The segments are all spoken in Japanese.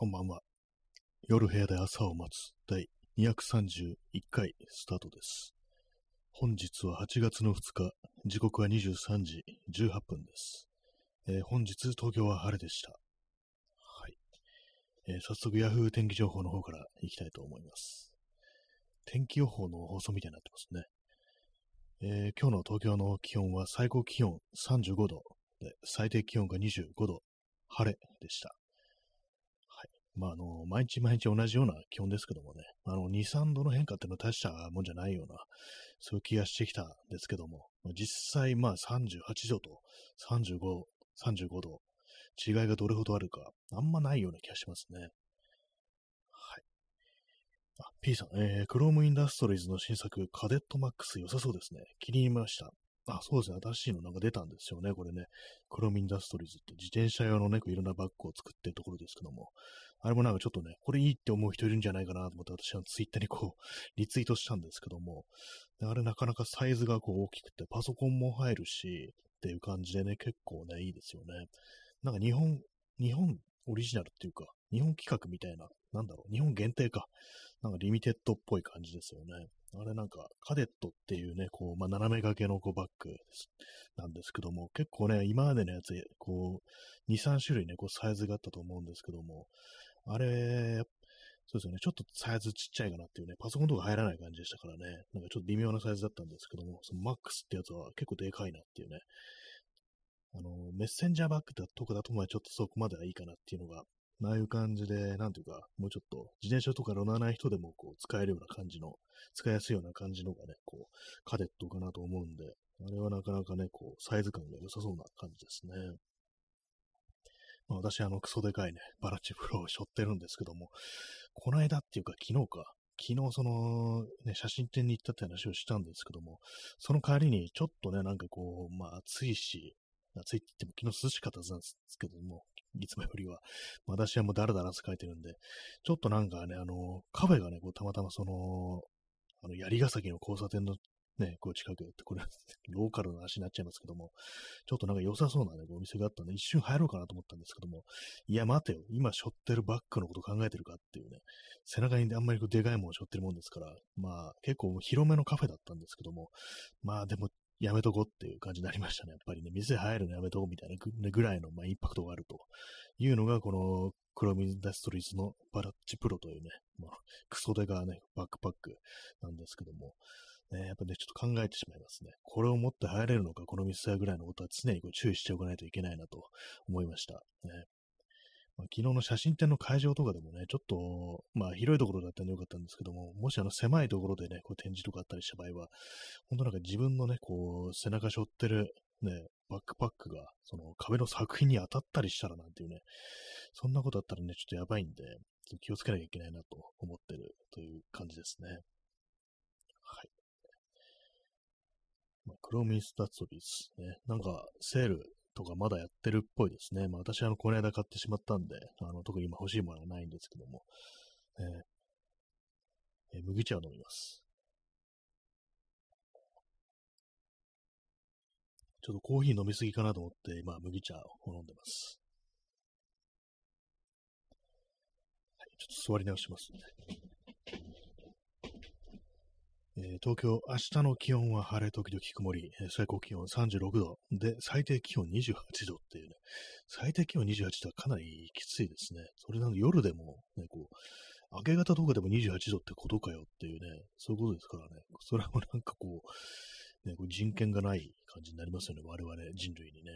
こんばんは。夜部屋で朝を待つ第231回スタートです。本日は8月の2日、時刻は23時18分です。えー本日東京は晴れでした。はい。えー早速 Yahoo 天気情報の方からいきたいと思います。天気予報の放送みたいになってますね。えー今日の東京の気温は最高気温35度で、最低気温が25度、晴れでした。まあ、あの、毎日毎日同じような気温ですけどもね、あの、2、3度の変化っていうのは大したもんじゃないような、そういう気がしてきたんですけども、まあ実際、まあ、38度と35、35度、違いがどれほどあるか、あんまないような気がしますね。はい。あ、P さん、えー、クロームインダストリーズの新作、カデットマックス良さそうですね。気に入りました。あ、そうですね。新しいのなんか出たんですよね。これね。 Chrome Industries って自転車用のね、いろんなバッグを作ってるところですけども、あれもなんかちょっとね、これいいって思う人いるんじゃないかなと思って、私はツイッターにこう、リツイートしたんですけども、あれなかなかサイズがこう大きくて、パソコンも入るし、っていう感じでね、結構ね、いいですよね。なんか日本、日本オリジナルっていうか、日本企画みたいな、なんだろう、日本限定か。なんかリミテッドっぽい感じですよね。あれなんか、カデットっていうね、こう、まあ、斜め掛けのこうバッグなんですけども、結構ね、今までのやつ、こう、2、3種類ね、こうサイズがあったと思うんですけども、あれ、そうですよね、ちょっとサイズちっちゃいかなっていうね、パソコンとか入らない感じでしたからね、なんかちょっと微妙なサイズだったんですけども、そのマックスってやつは結構でかいなっていうね、あの、メッセンジャーバッグとかだと、まあちょっとそこまではいいかなっていうのが、ああいう感じで、なんていうか、もうちょっと自転車とか乗らない人でもこう使えるような感じの、使いやすいような感じのがね、こう、カデットかなと思うんで、あれはなかなかね、こう、サイズ感が良さそうな感じですね。私、あの、クソでかいね、バラチプローを背負ってるんですけども、この間っていうか、昨日か、昨日、その、ね、写真展に行ったって話をしたんですけども、その代わりに、ちょっとね、なんかこう、まあ、暑いし、暑いって言っても、昨日涼しかったんですけども、いつもよりは。私はもうダラダラ汗かいてるんで、ちょっとなんかね、あの、カフェがね、こう、たまたまその、あの、槍ヶ崎の交差点のね、こう近くって、これ、ローカルな話になっちゃいますけども、ちょっとなんか良さそうなね、お店があったんで、一瞬入ろうかなと思ったんですけども、いや、待てよ、今背負ってるバッグのこと考えてるかっていうね、背中にあんまりこうでかいものを背負ってるもんですから、まあ、結構広めのカフェだったんですけども、まあでも、やめとこうっていう感じになりましたね。やっぱりね、店入るのやめとこうみたいなぐらいの、まあ、インパクトがあるというのが、このクロミンダストリーズのバラッチプロというね、まあ、クソデカね、バックパックなんですけども、ね、やっぱね、ちょっと考えてしまいますね。これを持って入れるのか、この店ぐらいのことは常にこう注意しておかないといけないなと思いました。ねまあ、昨日の写真展の会場とかでもね、ちょっと、まあ広いところだったんでよかったんですけども、もしあの狭いところでね、こう展示とかあったりした場合は、本当なんか自分のね、こう、背中背負ってるね、バックパックが、その壁の作品に当たったりしたらなんていうね、そんなことあったらね、ちょっとやばいんで、気をつけなきゃいけないなと思ってるという感じですね。はい。まあ、クロミスタツォリーズね。なんか、セールとかまだやってるっぽいですね。まあ、私はあの、この間買ってしまったんで、あの、特に今欲しいものはないんですけども、えーえー麦茶を飲みます。ちょっとコーヒー飲みすぎかなと思って、今、麦茶を飲んでます。はい、ちょっと座り直しますね。えー東京、明日の気温は晴れ時々曇り、えー最高気温36度、で、最低気温28度っていうね、最低気温28度はかなりきついですね。それなので夜でも、ね、こう、明け方とかでも28度ってことかよっていうね、そういうことですからね、それはなんかこう、ね、こう人権がない感じになりますよね、我々人類にね。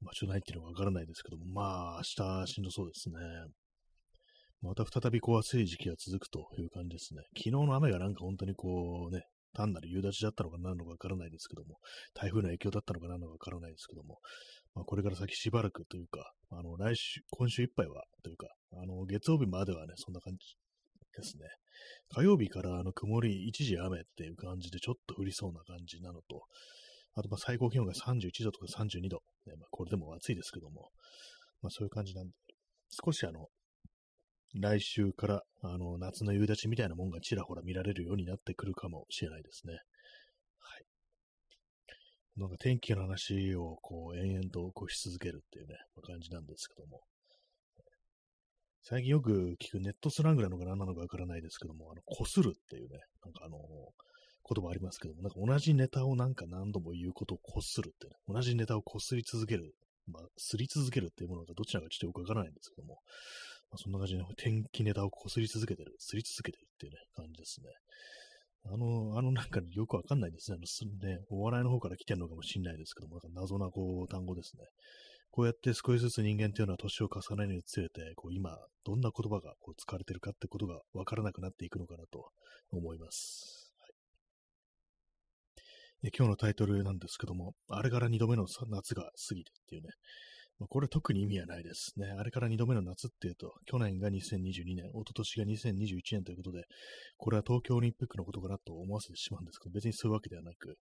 まあ、ちょっとないっていうのがわからないですけども、まあ、明日しんどそうですね。また再びこう暑い時期が続くという感じですね。昨日の雨がなんか本当にこうね、単なる夕立だったのか何のかわからないですけども、台風の影響だったのか何のかわからないですけども、まあ、これから先しばらくというか、あの、来週、今週いっぱいは、というか、あの、月曜日まではね、そんな感じですね。火曜日からあの、曇り、一時雨っていう感じでちょっと降りそうな感じなのと、あと、最高気温が31度とか32度。ね、まあ、これでも暑いですけども、まあ、そういう感じなんで、少しあの、来週から、あの、夏の夕立みたいなもんがちらほら見られるようになってくるかもしれないですね。はい。なんか天気の話を、こう、延々とこうし続けるっていうね、ま感じなんですけども。最近よく聞くネットスラングなのか何なのかわからないですけども、あの、こするっていうね、なんかあの、言葉ありますけども、なんか同じネタをなんか何度も言うことをこするってね、同じネタをこすり続ける、まあ、すり続けるっていうものがどちらかちょっとよくわからないんですけども、まあ、そんな感じで、天気ネタをこすり続けてる、すり続けてるっていうね、感じですね。あの、あのなんかよくわかんないですね。あのすね、お笑いの方から来てるのかもしれないですけども、なんか謎なこう単語ですね。こうやって少しずつ人間っていうのは年を重ねるにつれて、こう今、どんな言葉がこう使われてるかってことがわからなくなっていくのかなと思います。はい、今日のタイトルなんですけども、あれから2度目の夏が過ぎてっていうね、まあ、これ特に意味はないですね。あれから2度目の夏っていうと、去年が2022年、一昨年が2021年ということで、これは東京オリンピックのことかなと思わせてしまうんですけど、別にそういうわけではなく、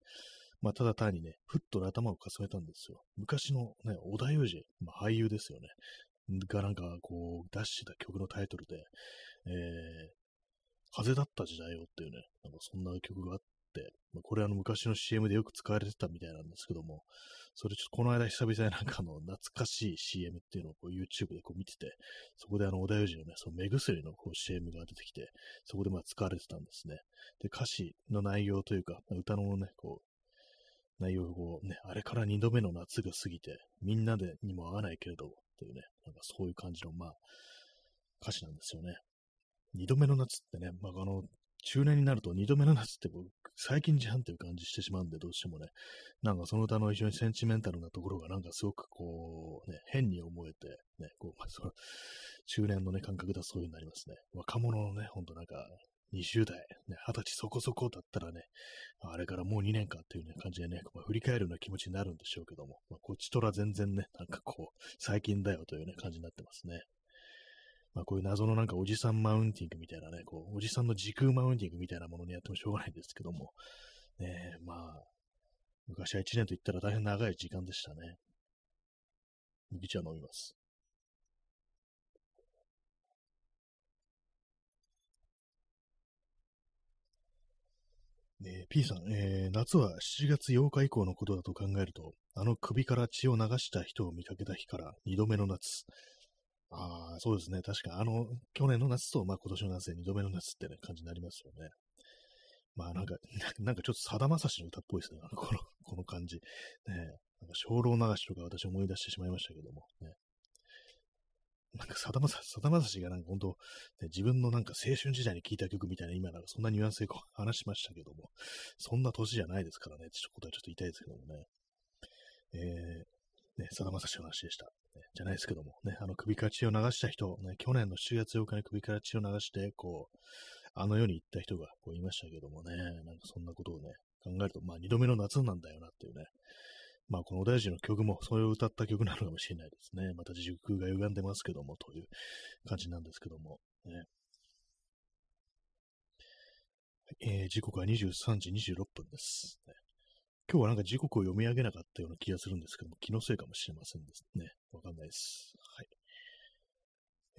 まあ、ただ単にね、ふっと頭をかすめたんですよ。昔のね、小田裕二、まあ、俳優ですよね。がなんかこう出してた曲のタイトルで、えー、風だった時代をっていうね、なんかそんな曲があって、まあ、これあの昔の CM でよく使われてたみたいなんですけども、それちょっとこの間久々になんかの懐かしい CM っていうのをこう YouTube でこう見てて、そこであの小田裕二のね、その目薬のこう CM が出てきて、そこでまあ使われてたんですね。で、歌詞の内容というか、歌のね、こう、内容をね、あれから二度目の夏が過ぎて、みんなでにも会わないけれど、というね、なんかそういう感じの、まあ、歌詞なんですよね。二度目の夏ってね、まあ、あの、中年になると二度目の夏って最近じゃんっていう感じしてしまうんで、どうしてもね、なんかその歌の非常にセンチメンタルなところがなんかすごくこう、ね、変に思えて、ね、こう、まあ、その中年のね、感覚だそういうになりますね。若者のね、ほんとなんか、20代、ね、20歳そこそこだったらね、あれからもう2年かっていうね、感じでね、まあ、振り返るような気持ちになるんでしょうけども、まあ、こっちとら全然ね、なんかこう、最近だよというね、感じになってますね。まあこういう謎のなんかおじさんマウンティングみたいなね、こう、おじさんの時空マウンティングみたいなものにやってもしょうがないんですけども、ねまあ、昔は1年と言ったら大変長い時間でしたね。麦茶飲みます。えー、P さん、えー、夏は7月8日以降のことだと考えると、あの首から血を流した人を見かけた日から2度目の夏、ああ、そうですね。確か、あの、去年の夏と、まあ今年の夏で2度目の夏ってね、感じになりますよね。まあなんか、なんかちょっとさだまさしの歌っぽいですね。この、この感じ。ねなんか精霊流しとか私思い出してしまいましたけども。ね。なんかさだまさし、さだまさしがなんか本当、ね、自分のなんか青春時代に聴いた曲みたいな、今なんかそんなニュアンスでこう話しましたけども、そんな年じゃないですからね、ってことはちょっと言いたいですけどもね。えー、ね、さだまさしの話でした。ね、じゃないですけども、ね、あの首から血を流した人、ね、去年の7月8日に首から血を流して、こう、あの世に行った人がこういましたけどもね、なんかそんなことをね、考えると、まあ二度目の夏なんだよなっていうね、まあこの大臣の曲もそれを歌った曲なのかもしれないですね。また時空が歪んでますけども、という感じなんですけども、ね。えー、時刻は23時26分です、ね。今日はなんか時刻を読み上げなかったような気がするんですけども、気のせいかもしれませんですね。わかんないです。はい。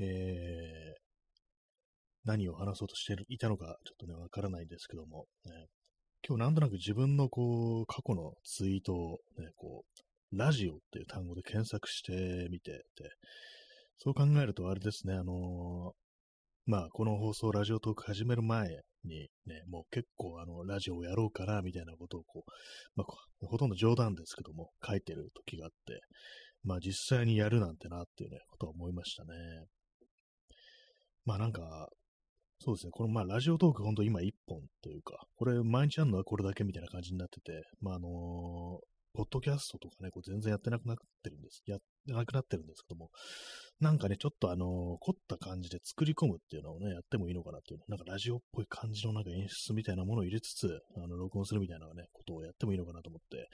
えー、何を話そうとしていたのか、ちょっとね、わからないんですけども、ね、今日なんとなく自分のこう、過去のツイートをね、こう、ラジオっていう単語で検索してみてて、そう考えるとあれですね、あのまあ、この放送、ラジオトーク始める前にね、もう結構あの、ラジオをやろうかな、みたいなことをこう、まあ、ほとんど冗談ですけども、書いてる時があって、まあ実際にやるなんてなっていうね、ことは思いましたね。まあなんか、そうですね、このまあラジオトークほんと今一本というか、これ毎日あるのはこれだけみたいな感じになってて、まああのー、ポッドキャストとかね、こう全然やってなくなってるんです。やってなくなってるんですけども、なんかね、ちょっとあの、凝った感じで作り込むっていうのをね、やってもいいのかなっていう、なんかラジオっぽい感じのなんか演出みたいなものを入れつつ、あの、録音するみたいなね、ことをやってもいいのかなと思って、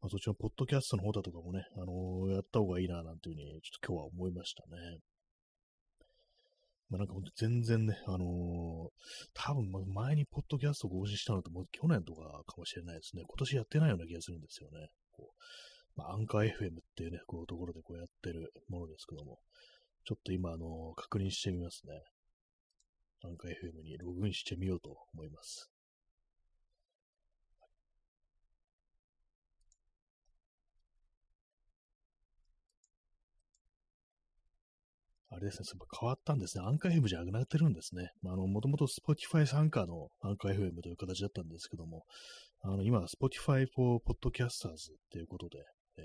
まあ、そっちのポッドキャストの方だとかもね、あのー、やった方がいいな、なんていうふうに、ちょっと今日は思いましたね。まあ、なんか全然ね、あのー、多分前にポッドキャスト更新したのってもう去年とかかもしれないですね。今年やってないような気がするんですよね。こうまあ、アンカー FM っていうね、こういうところでこうやってるものですけども、ちょっと今、あのー、確認してみますね。アンカー FM にログインしてみようと思います。あれですね、変わったんですね。アンカー FM じゃなくなってるんですね。まあ、あの、もともと Spotify 傘下の Anchor FM という形だったんですけども、あの、今、Spotify for Podcasters っていうことで、え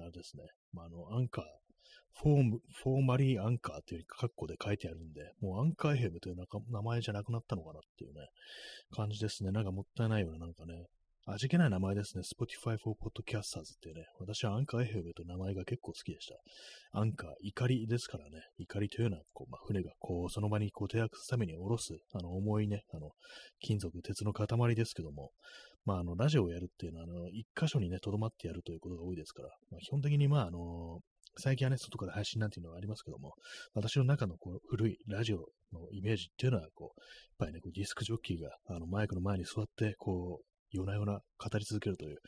ー、あれですね。まあ、あの、アンカー、フォーム、フォーマリーアンカーっていうカッコで書いてあるんで、もうアンカー FM という名前じゃなくなったのかなっていうね、感じですね。なんかもったいないような、なんかね、味気ない名前ですね。Spotify for Podcasters っていうね。私はアンカー FM という名前が結構好きでした。アンカー、怒りですからね。怒りというのは、こう、まあ、船がこう、その場にこう、手役すために下ろす、あの、重いね、あの、金属、鉄の塊ですけども、まあ、あの、ラジオをやるっていうのは、あの、一箇所にね、留まってやるということが多いですから、まあ、基本的に、まあ、あの、最近はね、外から配信なんていうのがありますけども、私の中のこう古いラジオのイメージっていうのは、こう、やっぱりね、こうディスクジョッキーがあのマイクの前に座って、こう、夜な夜な語り続けるという、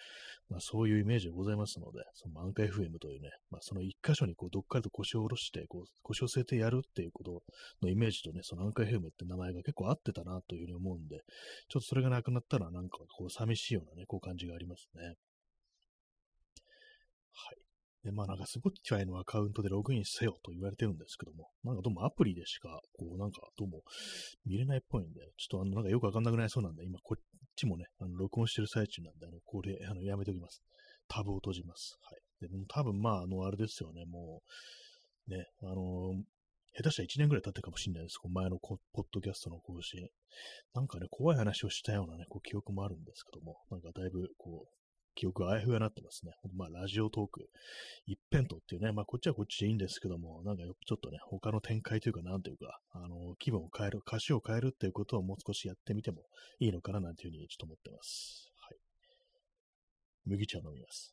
まあ、そういうイメージでございますので、その満開 FM というね、まあ、その一箇所にこうどっかりと腰を下ろして、こう腰を据えてやるっていうことのイメージとね、そのアンカー FM って名前が結構合ってたなというふうに思うんで、ちょっとそれがなくなったらなんかこう寂しいようなね、こう感じがありますね。はい。で、まあなんか Spotify のアカウントでログインせよと言われてるんですけども、なんかどうもアプリでしか、こうなんかどうも見れないっぽいんで、ちょっとあのなんかよくわかんなくなりそうなんで、今こっちもね、あの録音してる最中なんで、あの、これ、あの、やめておきます。タブを閉じます。はい。でも多分まあ、あの、あれですよね、もう、ね、あの下手したら1年ぐらい経ってるかもしれないです。この前のポッドキャストの更新。なんかね、怖い話をしたようなね、こう記憶もあるんですけども、なんかだいぶ、こう、記憶があやふやになってますね。まあ、ラジオトーク一辺倒っていうね、まあ、こっちはこっちでいいんですけども、なんかちょっとね、他の展開というか、なんというか、あの、気分を変える、歌詞を変えるっていうことをもう少しやってみてもいいのかななんていうふうにちょっと思ってます。はい。麦茶飲みます。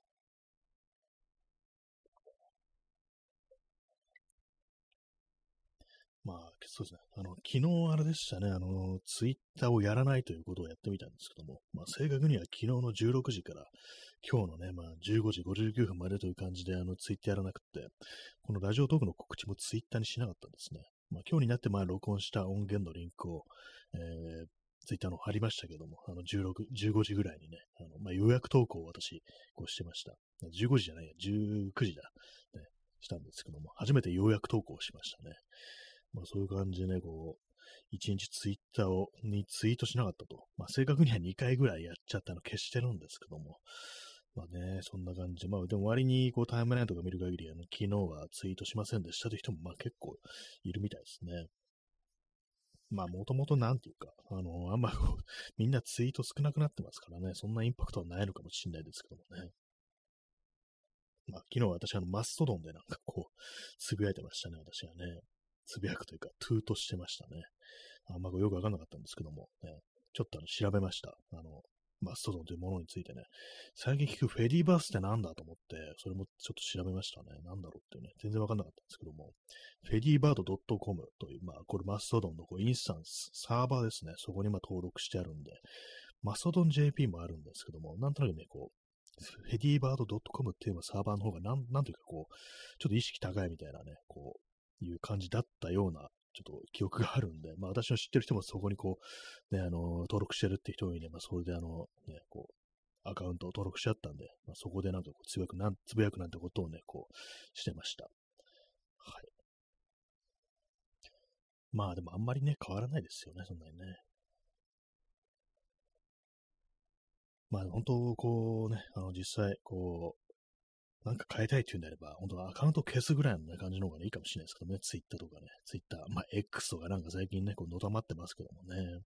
まあ、そうですね。あの、昨日あれでしたね、あの、ツイッターをやらないということをやってみたんですけども、まあ、正確には昨日の16時から今日のね、まあ、15時59分までという感じで、あの、ツイッターやらなくて、このラジオトークの告知もツイッターにしなかったんですね。まあ、今日になって、まあ、録音した音源のリンクを、えー、ツイッターの貼りましたけども、あの、16、15時ぐらいにね、あの、まあ、予約投稿を私、こうしてました。15時じゃないや、19時だ、ね、したんですけども、初めてようやく投稿しましたね。まあそういう感じでね、こう、一日ツイッターを、にツイートしなかったと。まあ正確には2回ぐらいやっちゃったの消してるんですけども。まあね、そんな感じ。まあでも割にこうタイムラインとか見る限り、あの昨日はツイートしませんでしたという人もまあ結構いるみたいですね。まあもともとなんていうか、あの、あんまこう、みんなツイート少なくなってますからね、そんなインパクトはないのかもしれないですけどもね。まあ昨日私あのマストドンでなんかこう、つぶやいてましたね、私はね。つぶやくというか、トゥートしてましたね。あんまよくわかんなかったんですけども、ね、ちょっとあの調べました。あの、マストドンというものについてね、最近聞くフェディバースってなんだと思って、それもちょっと調べましたね。なんだろうってね、全然わかんなかったんですけども、フェディバード .com という、まあ、これマストドンのこうインスタンス、サーバーですね。そこにま登録してあるんで、マストドン JP もあるんですけども、なんとなくね、こう、フェディバード .com っていうサーバーの方がなん、なんというかこう、ちょっと意識高いみたいなね、こう、いう感じだったような、ちょっと記憶があるんで、まあ私の知ってる人もそこにこう、ね、あの、登録してるって人がいれば、それであの、ね、こう、アカウントを登録しちゃったんで、まあ、そこでなんかこうつぶやくなん、つぶやくなんてことをね、こう、してました。はい。まあでもあんまりね、変わらないですよね、そんなにね。まあ本当、こうね、あの実際、こう、なんか変えたいっていうんであれば、本当はアカウント消すぐらいの、ね、感じの方が、ね、いいかもしれないですけどね、ツイッターとかね、ツイッター、まあ X とかなんか最近ね、こう、のたまってますけどもね。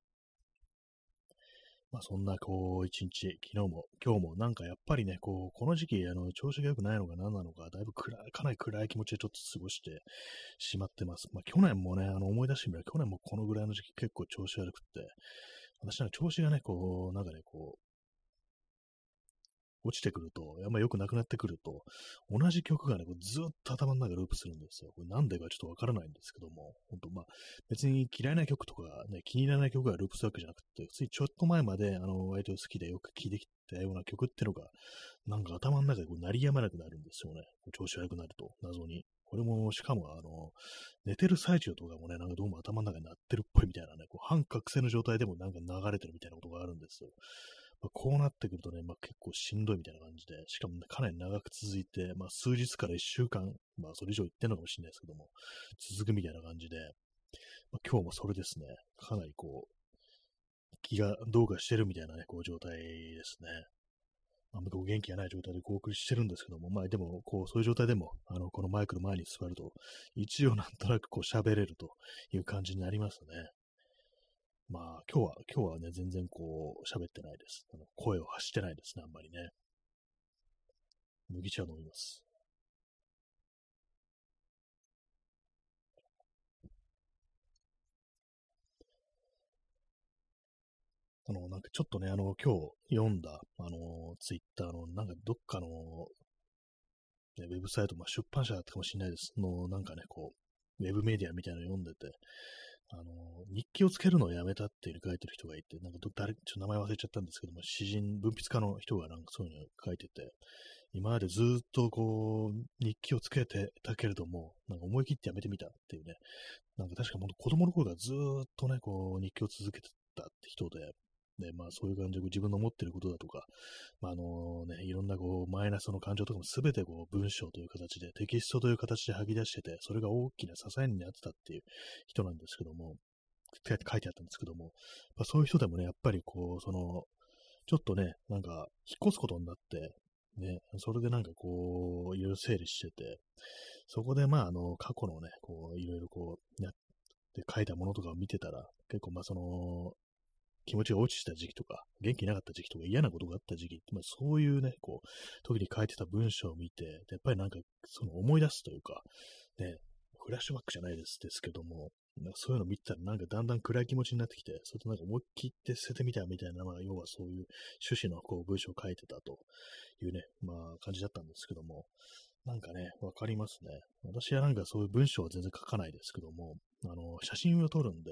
まあそんな、こう、一日、昨日も、今日も、なんかやっぱりね、こう、この時期、あの、調子が良くないのか何なのか、だいぶ暗い、かなり暗い気持ちでちょっと過ごしてしまってます。まあ去年もね、あの、思い出してみれば、去年もこのぐらいの時期結構調子悪くって、私なんか調子がね、こう、なんかね、こう、落ちてくると、あんま良くなくなってくると、同じ曲がね、こうずっと頭の中ループするんですよ。これなんでかちょっとわからないんですけども、本当まあ、別に嫌いな曲とかね、気に入らない曲がループするわけじゃなくて、ついちょっと前まで、あの、割と好きでよく聴いてきたような曲っていうのが、なんか頭の中でこう鳴りやまなくなるんですよね。調子悪くなると、謎に。これも、しかも、あの、寝てる最中とかもね、なんかどうも頭の中に鳴ってるっぽいみたいなね、こう半覚醒の状態でもなんか流れてるみたいなことがあるんですよ。ま、こうなってくるとね、まあ、結構しんどいみたいな感じで、しかも、ね、かなり長く続いて、まあ、数日から1週間、まあ、それ以上いってんのかもしれないですけども、続くみたいな感じで、まあ、今日もそれですね、かなりこう、気がどうかしてるみたいなね、こう状態ですね。あんまり元気がない状態でお送りしてるんですけども、まあでも、こう、そういう状態でも、あの、このマイクの前に座ると、一応なんとなくこう喋れるという感じになりますね。まあ、今日は、今日はね、全然こう、喋ってないです。あの声を発してないですね、あんまりね。麦茶飲みます。あの、なんかちょっとね、あの、今日読んだ、あの、ツイッターの、なんかどっかの、ね、ウェブサイト、まあ、出版社だったかもしれないです。の、なんかね、こう、ウェブメディアみたいなの読んでて、あの、日記をつけるのをやめたっていうに書いてる人がいて、なんか誰、ちょっと名前忘れちゃったんですけども、詩人、文筆家の人がなんかそういうのを書いてて、今までずっとこう、日記をつけてたけれども、なんか思い切ってやめてみたっていうね、なんか確かもう子供の頃からずっとね、こう、日記を続けてたって人で、ね、まあそういう感じで自分の思ってることだとか、まああのね、いろんなこうマイナスの感情とかもすべてこう文章という形で、テキストという形で吐き出してて、それが大きな支えになってたっていう人なんですけども、書いてあったんですけども、まあ、そういう人でもね、やっぱりこう、その、ちょっとね、なんか、引っ越すことになって、ね、それでなんかこう、いろいろ整理してて、そこでまあ、あの、過去のね、こう、いろいろこう、やって書いたものとかを見てたら、結構まあその、気持ちが落ちた時期とか、元気なかった時期とか、嫌なことがあった時期、まあ、そういうね、こう、時に書いてた文章を見て、やっぱりなんか、その思い出すというか、ね、フラッシュバックじゃないですですけども、なんかそういうの見たらなんかだんだん暗い気持ちになってきて、それとなんか思い切って捨ててみたみたいな、まあ、要はそういう趣旨のこう文章を書いてたというね、まあ感じだったんですけども、なんかね、わかりますね。私はなんかそういう文章は全然書かないですけども、あの、写真を撮るんで、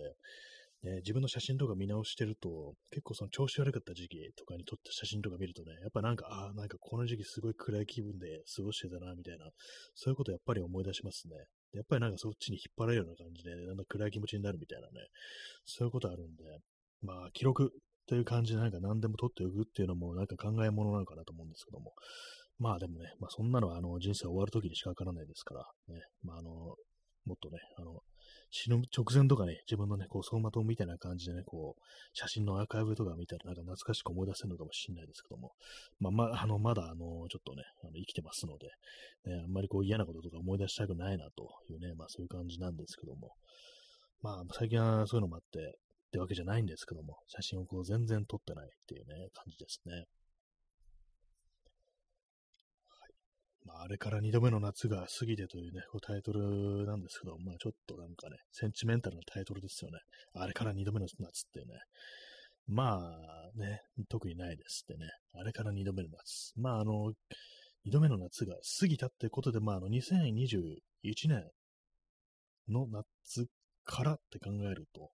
ね、自分の写真とか見直してると、結構その調子悪かった時期とかに撮った写真とか見るとね、やっぱなんか、ああ、なんかこの時期すごい暗い気分で過ごしてたな、みたいな、そういうことやっぱり思い出しますね。やっぱりなんかそっちに引っ張られるような感じで、だんだん暗い気持ちになるみたいなね、そういうことあるんで、まあ、記録という感じでなんか何でも撮っておくっていうのもなんか考え物なのかなと思うんですけども、まあでもね、まあそんなのはあの人生終わる時にしかわからないですから、ね、まああの、もっとね、あの、死ぬ直前とかね、自分のね、こう、走馬灯みたいな感じでね、こう、写真のアーカイブとか見たら、なんか懐かしく思い出せるのかもしれないですけども、まあ、まあ、あの、まだ、あの、ちょっとね、あの生きてますので、ね、あんまりこう嫌なこととか思い出したくないなというね、まあそういう感じなんですけども、まあ、最近はそういうのもあって、ってわけじゃないんですけども、写真をこう全然撮ってないっていうね、感じですね。まあ、あれから2度目の夏が過ぎてというね、こうタイトルなんですけど、まあちょっとなんかね、センチメンタルなタイトルですよね。あれから2度目の夏ってね。まあね、特にないですってね。あれから2度目の夏。まああの、2度目の夏が過ぎたってことで、まああの、2021年の夏からって考えると、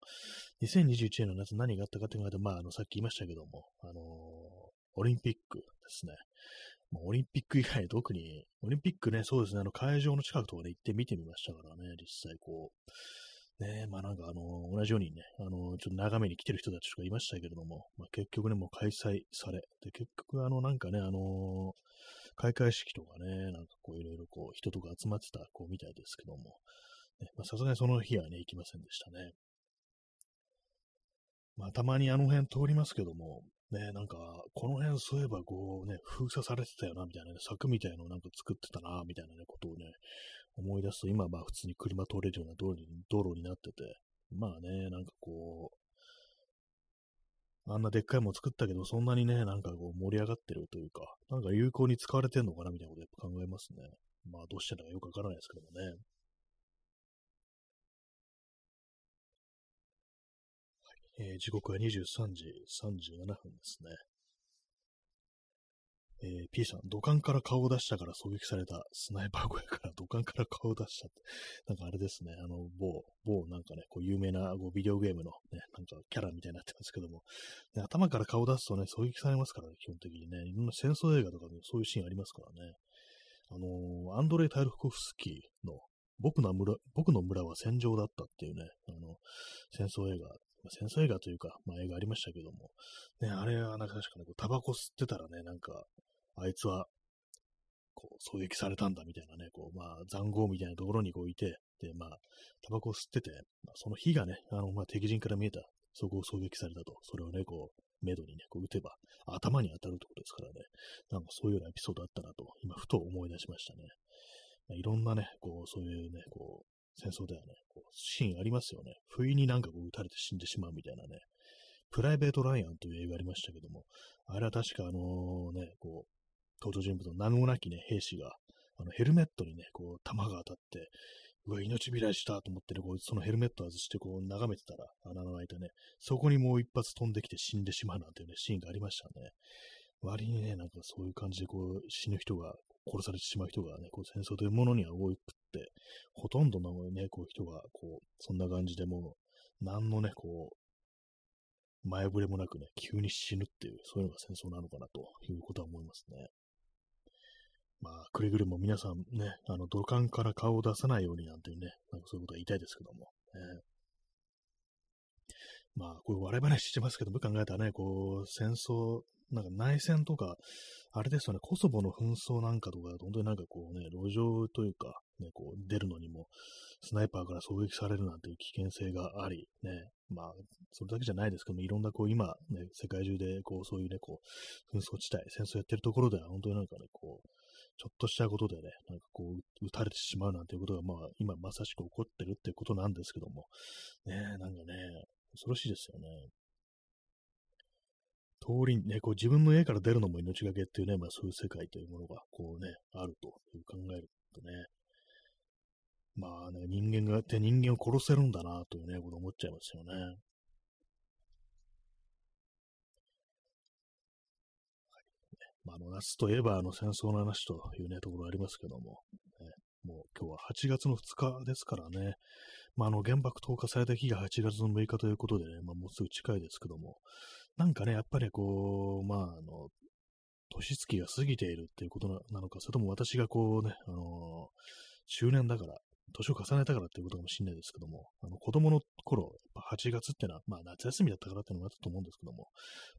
2021年の夏何があったかって考えると、まああの、さっき言いましたけども、あのー、オリンピックですね。まあ、オリンピック以外特に、オリンピックね、そうですね、あの会場の近くとかで行って見てみましたからね、実際こう。ねまあなんかあの、同じようにね、あの、ちょっと眺めに来てる人たちとかいましたけれども、まあ結局ね、もう開催され、で、結局あの、なんかね、あの開会式とかね、なんかこういろいろこう人とか集まってたこうみたいですけども、さすがにその日はね、行きませんでしたね。まあたまにあの辺通りますけども、ね、なんか、この辺そういえばこうね、封鎖されてたよな、みたいなね、柵みたいのをなんか作ってたな、みたいなね、ことをね、思い出すと、今はまあ普通に車通れるような道路に道路になってて、まあね、なんかこう、あんなでっかいもの作ったけど、そんなにね、なんかこう盛り上がってるというか、なんか有効に使われてんのかな、みたいなことやっぱ考えますね。まあどうしてだかよくわからないですけどもね。えー、時刻は23時37分ですね。えー、P さん、土管から顔を出したから狙撃されたスナイパー小屋から土管から顔を出したって、なんかあれですね、あの、某、某なんかね、こう有名なこうビデオゲームのね、なんかキャラみたいになってますけども、ね、頭から顔を出すとね、狙撃されますからね、基本的にね、いろんな戦争映画とかでそういうシーンありますからね。あのー、アンドレイ・タイルフコフスキーの僕の村、僕の村は戦場だったっていうね、あの、戦争映画、ま戦争映画というか、まあ映画ありましたけども、ね、あれはなんか確かね、こうタバコ吸ってたらね、なんか、あいつは、こう、狙撃されたんだみたいなね、こう、まあ、残壕みたいなところにこういて、で、まあ、タバコ吸ってて、まあ、その火がね、あの、まあ、敵陣から見えた、そこを狙撃されたと、それをね、こう、メドにね、こう撃てば、頭に当たるってことですからね、なんかそういうようなエピソードあったなと、今、ふと思い出しましたね。まあ、いろんなね、こう、そういうね、こう、戦争ではね、こうシーンありますよね。不意になんかこう撃たれて死んでしまうみたいなね。プライベート・ライアンという映画ありましたけども、あれは確かあのね、こう、登場人物の名もなきね、兵士が、あのヘルメットにね、こう、弾が当たって、うわ、命拾いしたと思ってね、こう、そのヘルメット外してこう、眺めてたら、穴の開いたね、そこにもう一発飛んできて死んでしまうなんていうね、シーンがありましたね。割にね、なんかそういう感じでこう、死ぬ人が、殺されてしまう人がね、こう戦争というものには多く、ほとんどのね、こう人が、こう、そんな感じでもう、何のね、こう、前触れもなくね、急に死ぬっていう、そういうのが戦争なのかなということは思いますね。まあ、くれぐれも皆さんね、あの、土管から顔を出さないようになんていうね、なんかそういうことは言いたいですけども。えー、まあ、これ笑い話してますけども、考えたらね、こう、戦争、なんか内戦とか、あれですよね、コソボの紛争なんかとか、本当になんかこうね、路上というか、ね、こう出るのにも、スナイパーから狙撃されるなんていう危険性があり、ね、まあ、それだけじゃないですけども、いろんなこう今、ね、世界中でこう、そういうね、こう、紛争地帯、戦争やってるところでは、本当になんかね、こう、ちょっとしたことでね、なんかこう、撃たれてしまうなんていうことが、まあ、今まさしく起こってるっていうことなんですけども、ね、なんかね、恐ろしいですよね。通りにね、こう自分の家から出るのも命がけっていうね、まあそういう世界というものが、こうね、あるという考えるとね、まあね、人間が、って人間を殺せるんだなというね、こと思っちゃいますよね。まあ、あの夏といえばあの戦争の話というね、ところありますけども、ね、もう今日は8月の2日ですからね、まあ、あの原爆投下された日が8月の6日ということでね、まあ、もうすぐ近いですけども、なんかね、やっぱりこう、まあ、あの、年月が過ぎているっていうことなのか、それとも私がこうね、あの、中年だから、年を重ねたからっていうことかもしれないですけども、あの子供の頃、やっぱ8月ってのは、まあ夏休みだったからっていうのもあったと思うんですけども、やっ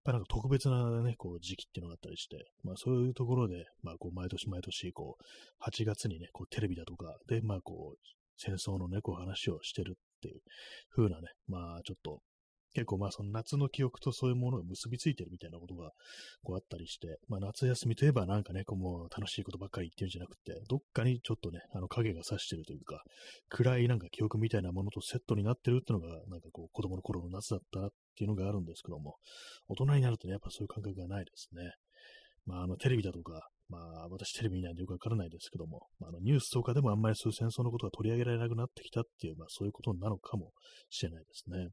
ぱりなんか特別なね、こう時期っていうのがあったりして、まあそういうところで、まあこう毎年毎年、こう、8月にね、こうテレビだとかで、まあこう、戦争のね、こう話をしてるっていう風なね、まあちょっと結構まあその夏の記憶とそういうものが結びついてるみたいなことがこうあったりして、まあ夏休みといえばなんかね、こうもう楽しいことばっかり言ってるんじゃなくて、どっかにちょっとね、あの影が差してるというか、暗いなんか記憶みたいなものとセットになってるっていうのが、なんかこう子供の頃の夏だったなっていうのがあるんですけども、大人になるとね、やっぱそういう感覚がないですね。まああのテレビだとか、まあ私テレビ見ないんでよくわからないですけども、まあ、のニュースとかでもあんまりそういう戦争のことが取り上げられなくなってきたっていう、まあそういうことなのかもしれないですね。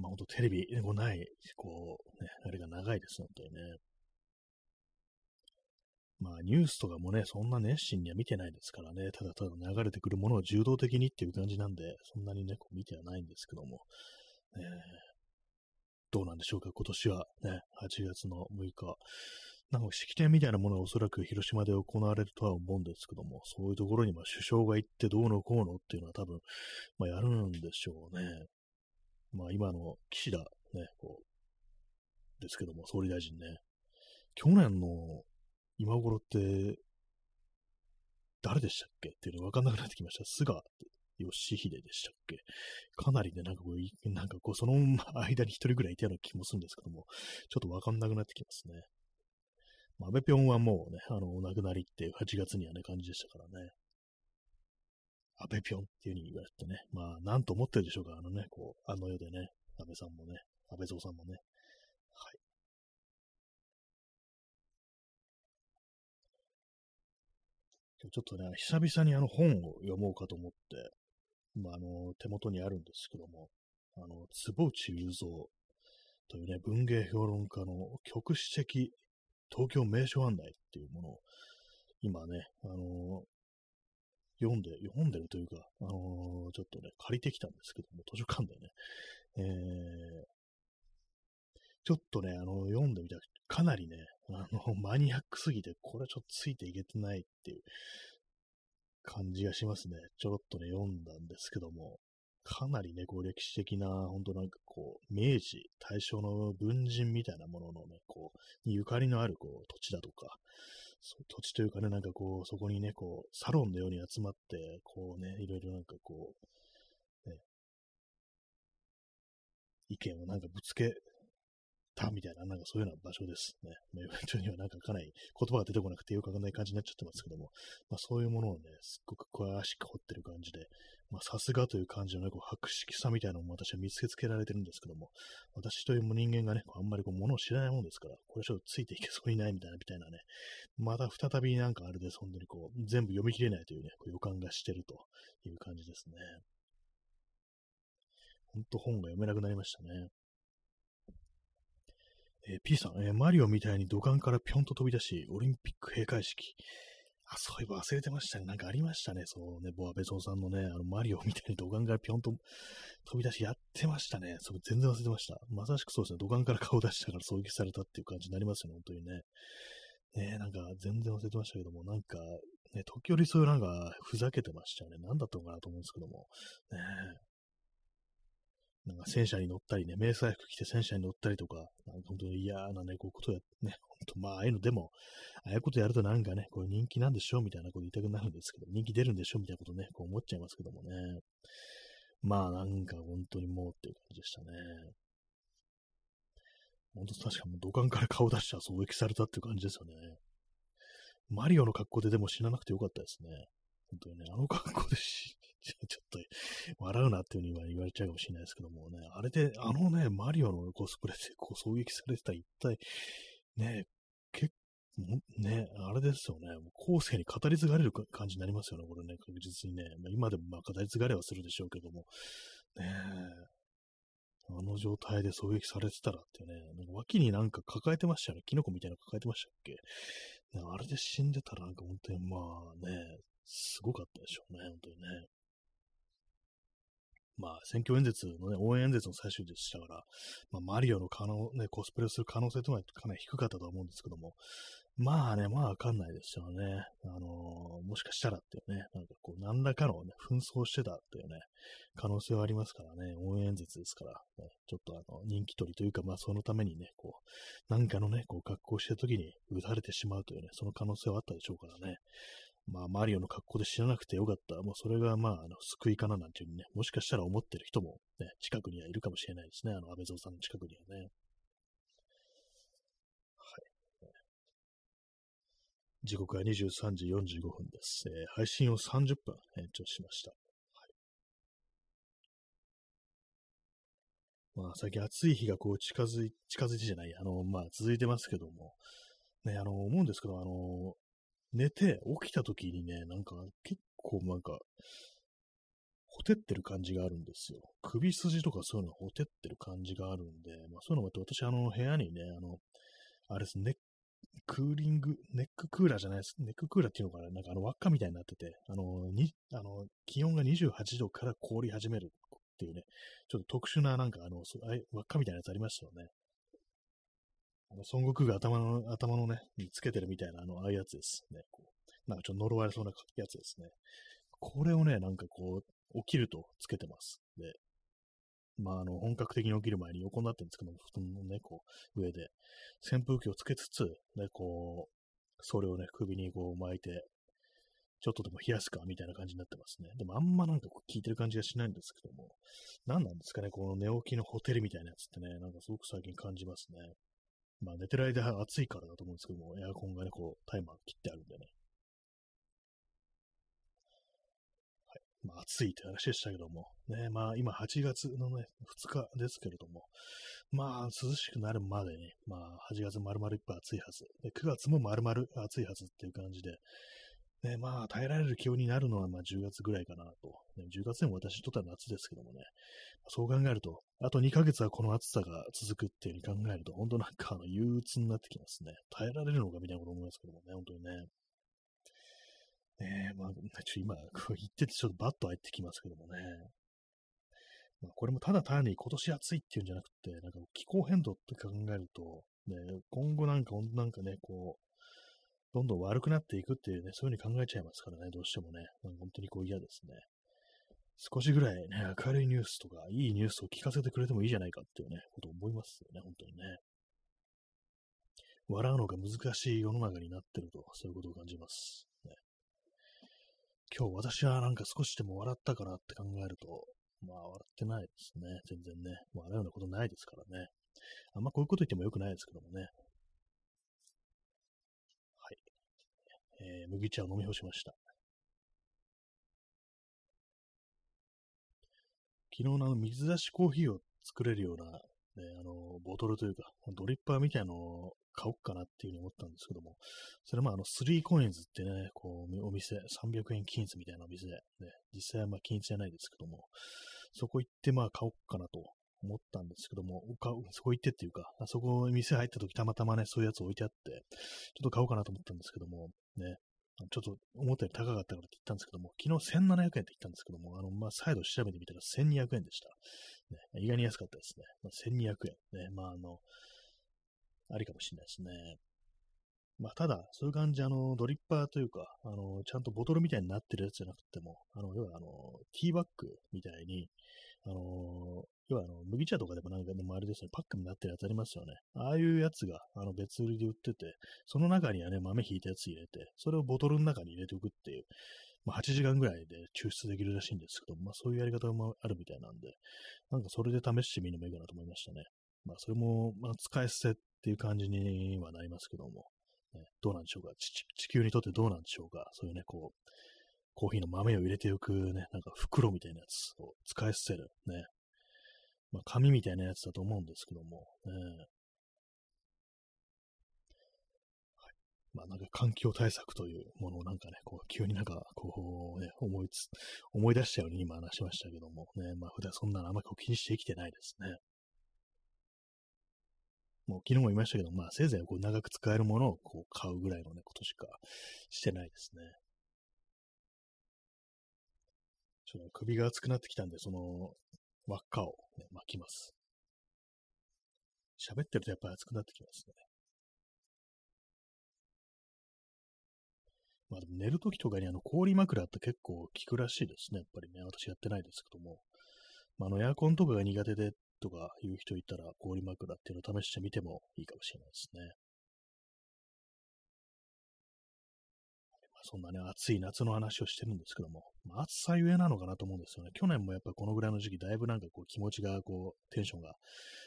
まあ本当テレビもない、こう、ね、あれが長いです、本当にね。まあニュースとかもね、そんな熱心には見てないですからね、ただただ流れてくるものを柔道的にっていう感じなんで、そんなにね、こう見てはないんですけども、ね、どうなんでしょうか、今年はね、8月の6日。なんか式典みたいなものはおそらく広島で行われるとは思うんですけども、そういうところにま首相が行ってどうのこうのっていうのは多分、まあ、やるんでしょうね。まあ今の岸田ね、こう、ですけども、総理大臣ね、去年の今頃って、誰でしたっけ？っていうの分かんなくなってきました。菅義偉でしたっけ？かなりね、なんかこう、なんかこう、その 間に一人ぐらいいたような気もするんですけども、ちょっと分かんなくなってきますね。まあ、安倍ぴょんはもうね、あの、お亡くなりっていう8月にはね、感じでしたからね。安倍ぴょんっていう風に言われてね、まあ、なんと思ってるでしょうか、あのね、こう、あの世でね、安倍さんもね、安倍蔵さんもね。はい。ちょっとね、久々にあの本を読もうかと思って、まあ、あの、手元にあるんですけども、あの、坪内雄三というね、文芸評論家の局史的東京名所案内っていうものを、今ね、あの、読んで、読んでるというか、あのー、ちょっとね、借りてきたんですけども、図書館でね、えー、ちょっとね、あの、読んでみたら、かなりね、あの、マニアックすぎて、これちょっとついていけてないっていう感じがしますね。ちょろっとね、読んだんですけども、かなりね、こう歴史的な、本当なんかこう、明治、大正の文人みたいなもののね、こう、ゆかりのあるこう土地だとか、そう土地というかね、なんかこう、そこにね、こう、サロンのように集まって、こうね、いろいろなんかこう、ね、意見をなんかぶつけたみたいな、なんかそういうような場所ですね。まあ、イベントにはなんかかなり言葉が出てこなくてよくわかんない感じになっちゃってますけども、まあそういうものをね、すっごく詳しく掘ってる感じで、まあさすがという感じのね、こう博識さみたいなのも私は見つけつけられてるんですけども、私という人間がね、あんまりこう物を知らないもんですから、これちょっとついていけそうにないみたいな、みたいなね、また再びなんかあれです、本当にこう、全部読み切れないというね、こう予感がしてるという感じですね。ほんと本が読めなくなりましたね。えー、P さん、えー、マリオみたいに土管からぴょんと飛び出し、オリンピック閉会式。あ、そういえば忘れてましたね。なんかありましたね。そうね、ボアベソンさんのね、あの、マリオみたいに土管からぴょんと飛び出しやってましたね。それ全然忘れてました。まさしくそうですね。土管から顔出したから狙撃されたっていう感じになりますよね。本当にね。ねなんか全然忘れてましたけども、なんか、ね、時折そういうなんか、ふざけてましたよね。何だったのかなと思うんですけども。ねなんか戦車に乗ったりね、迷彩服着て戦車に乗ったりとか、なんか本当に嫌なね、こういうことや、ね、本当まあ、ああいうのでも、ああいうことやるとなんかね、これ人気なんでしょみたいなこと言いたくなるんですけど、人気出るんでしょみたいなことね、こう思っちゃいますけどもね。まあ、なんか本当にもうっていう感じでしたね。本当確かもう土管から顔出したら狙撃されたっていう感じですよね。マリオの格好ででも死ななくてよかったですね。本当にね、あの格好で死 ちょっと、笑うなっていうふうに言われちゃうかもしれないですけどもね、あれで、あのね、マリオのコスプレでこう狙撃されてた一体、ね、結構、ね、あれですよね、後世に語り継がれる感じになりますよね、これね、確実にね。まあ、今でもまあ語り継がれはするでしょうけども、ねあの状態で狙撃されてたらってね、なんか脇になんか抱えてましたよね。キノコみたいなの抱えてましたっけ？あれで死んでたらなんか本当にまあね、すごかったでしょうね、本当にね。まあ、選挙演説のね、応援演説の最終でしたから、まあ、マリオの可能、ね、コスプレする可能性というのはかなり低かったと思うんですけども、まあね、まあわかんないですよね。あのー、もしかしたらっていうね、なんかこう、何らかのね、紛争してたっていうね、可能性はありますからね、応援演説ですから、ね、ちょっとあの、人気取りというか、まあそのためにね、こう、なんかのね、こう、格好してる時に撃たれてしまうというね、その可能性はあったでしょうからね。まあ、マリオの格好で知らなくてよかった。もうそれが、まあ、あの救いかななんていうね、もしかしたら思ってる人も、ね、近くにはいるかもしれないですね。あの、安倍蔵さんの近くにはね。はい。時刻は23時45分です。えー、配信を30分延長しました。はい。まあ、最近暑い日がこう近づい、近づいてじゃない、あの、まあ、続いてますけども、ね、あの、思うんですけど、あの、寝て起きた時にね、なんか結構なんか、ほてってる感じがあるんですよ。首筋とかそういうのほてってる感じがあるんで、まあそういうのもあって、私あの部屋にね、あの、あれですね、クーリング、ネッククーラーじゃないです。ネッククーラーっていうのかな？なんかあの輪っかみたいになってて、あの、に、あの、気温が28度から凍り始めるっていうね、ちょっと特殊ななんかあの、輪っかみたいなやつありましたよね。あの、孫悟空が頭の、頭のね、につけてるみたいな、あの、ああいうやつですね。こうなんかちょっと呪われそうなやつですね。これをね、なんかこう、起きるとつけてます。で、まあ、あの、本格的に起きる前に横になってるんですけども、布団のね、こう、上で、扇風機をつけつつ、ね、こう、それをね、首にこう巻いて、ちょっとでも冷やすか、みたいな感じになってますね。でもあんまなんかこう聞いてる感じがしないんですけども、何なんですかね、この寝起きのホテルみたいなやつってね、なんかすごく最近感じますね。まあ寝てる間暑いからだと思うんですけども、エアコンがね、こう、タイマー切ってあるんでね。はい。まあ暑いって話でしたけども、ね、まあ今8月のね、2日ですけれども、まあ涼しくなるまでに、まあ8月丸々いっぱい暑いはず。で、9月も丸々暑いはずっていう感じで、ね、まあ、耐えられる気温になるのは、まあ、10月ぐらいかなと。ね、10月でも私にとっては夏ですけどもね。そう考えると、あと2ヶ月はこの暑さが続くっていう風に考えると、本当なんか、あの、憂鬱になってきますね。耐えられるのかみたいなこと思いますけどもね、本当にね。ねえ、まあ、ちょ今、こう言っててちょっとバッと入ってきますけどもね。まあ、これもただ単に今年暑いっていうんじゃなくて、なんか気候変動って考えると、ね、今後なんか、なんかね、こう、どんどん悪くなっていくっていうね、そういうふうに考えちゃいますからね、どうしてもね、本当にこう嫌ですね。少しぐらいね、明るいニュースとか、いいニュースを聞かせてくれてもいいじゃないかっていうね、ことを思いますよね、本当にね。笑うのが難しい世の中になってると、そういうことを感じます。ね、今日私はなんか少しでも笑ったかなって考えると、まあ笑ってないですね。全然ね。笑うようなことないですからね。あんまこういうこと言ってもよくないですけどもね。はい。えー、麦茶を飲み干しました。昨日のあの水出しコーヒーを作れるような、ね、あの、ボトルというか、ドリッパーみたいのを買おうかなっていうふうに思ったんですけども、それもあの、3コインズってね、こう、お店、300円均一みたいなお店で、ね、実際はまあ均一じゃないですけども、そこ行ってまあ買おうかなと思ったんですけども、そこ行ってっていうか、あそこ店入った時たまたまね、そういうやつ置いてあって、ちょっと買おうかなと思ったんですけども、ね、ちょっと思ったより高かったからって言ったんですけども、昨日1700円って言ったんですけども、あの、まあ、再度調べてみたら1200円でした。ね、意外に安かったですね。まあ、1200円。ね、まあ、あの、ありかもしれないですね。まあ、ただ、そういう感じ、あの、ドリッパーというか、あの、ちゃんとボトルみたいになってるやつじゃなくても、あの、要は、あの、ティーバッグみたいに、あの、要は、あの、麦茶とかでもなんかでもあれですね、パックになってるやつありますよね。ああいうやつが、あの、別売りで売ってて、その中にはね、豆ひいたやつ入れて、それをボトルの中に入れておくっていう、まあ、8時間ぐらいで抽出できるらしいんですけど、まあ、そういうやり方もあるみたいなんで、なんかそれで試してみるのもいいかなと思いましたね。まあ、それも、まあ、使い捨てっていう感じにはなりますけども、ね、どうなんでしょうか地。球にとってどうなんでしょうか。そういうね、こう、コーヒーの豆を入れておくね、なんか袋みたいなやつを使い捨てる。ね。まあ、紙みたいなやつだと思うんですけども、ね。はい。まあ、なんか環境対策というものをなんかね、こう、急になんか、こうね、思いつ、思い出したように今話しましたけども、ね、まあ、普段そんなのあんまり気にして生きてないですね。もう昨日も言いましたけど、まあ、せいぜいこう長く使えるものをこう買うぐらいのね、ことしかしてないですね。ちょっと首が熱くなってきたんで、その輪っかを、ね、巻きます。喋ってるとやっぱり熱くなってきますね。まあ寝るときとかにあの氷枕って結構効くらしいですね。やっぱりね、私やってないですけども。まあ、あのエアコンとかが苦手でとかいう人いたら氷枕っていうのを試してみてもいいかもしれないですね。そんなね、暑い夏の話をしてるんですけども、まあ、暑さゆえなのかなと思うんですよね。去年もやっぱこのぐらいの時期、だいぶなんかこう気持ちがこう、テンションが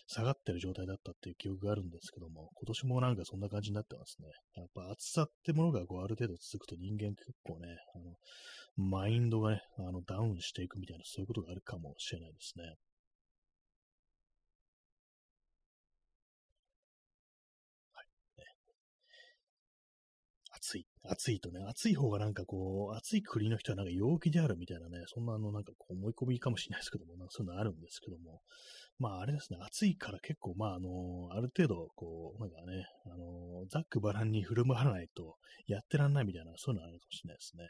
下がってる状態だったっていう記憶があるんですけども、今年もなんかそんな感じになってますね。やっぱ暑さってものがこうある程度続くと人間結構ね、あの、マインドがね、あの、ダウンしていくみたいなそういうことがあるかもしれないですね。暑い。とね、暑い方がなんかこう、暑い国の人はなんか陽気であるみたいなね、そんなあのなんかこう思い込みかもしれないですけども、なんかそういうのあるんですけども、まああれですね、暑いから結構まああの、ある程度こう、なんかね、あの、ざっくばらんに振る舞わないとやってらんないみたいな、そういうのあるかもしれないですね。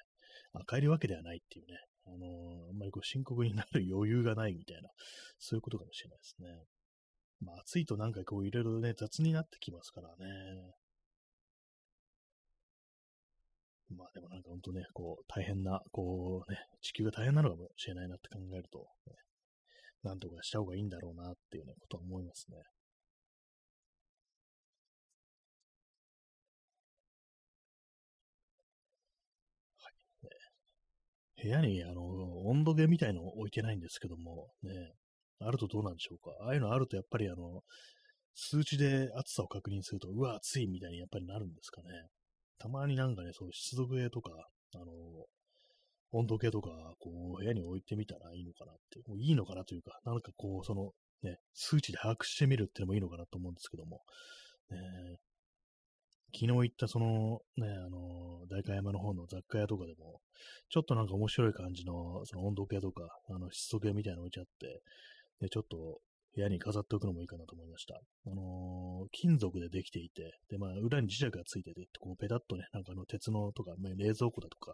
あ、帰るわけではないっていうね、あの、あんまりこう深刻になる余裕がないみたいな、そういうことかもしれないですね。まあ暑いとなんかこういろいろね、雑になってきますからね。まあでもなんか本当ね、こう、大変な、こうね、地球が大変なのかもしれないなって考えると、ね、なんとかした方がいいんだろうなっていうね、ことは思いますね。はい。ね、部屋に、あの、温度計みたいの置いてないんですけども、ね、あるとどうなんでしょうか。ああいうのあるとやっぱりあの、数値で暑さを確認すると、うわ、暑いみたいにやっぱりなるんですかね。たまになんかね、そう湿度計とか、あの、温度計とか、こう、部屋に置いてみたらいいのかなって、もういいのかなというか、なんかこう、その、ね、数値で把握してみるってのもいいのかなと思うんですけども、ね、昨日行ったその、ね、あの、代官山の方の雑貨屋とかでも、ちょっとなんか面白い感じの、その温度計とか、あの、湿度計みたいなの置いちゃって、で、ちょっと部屋に飾っておくのもいいかなと思いました。あのー、金属でできていて、で、まあ、裏に磁石がついてて、こう、ペタッとね、なんかあの、鉄のとか、まあ、冷蔵庫だとか、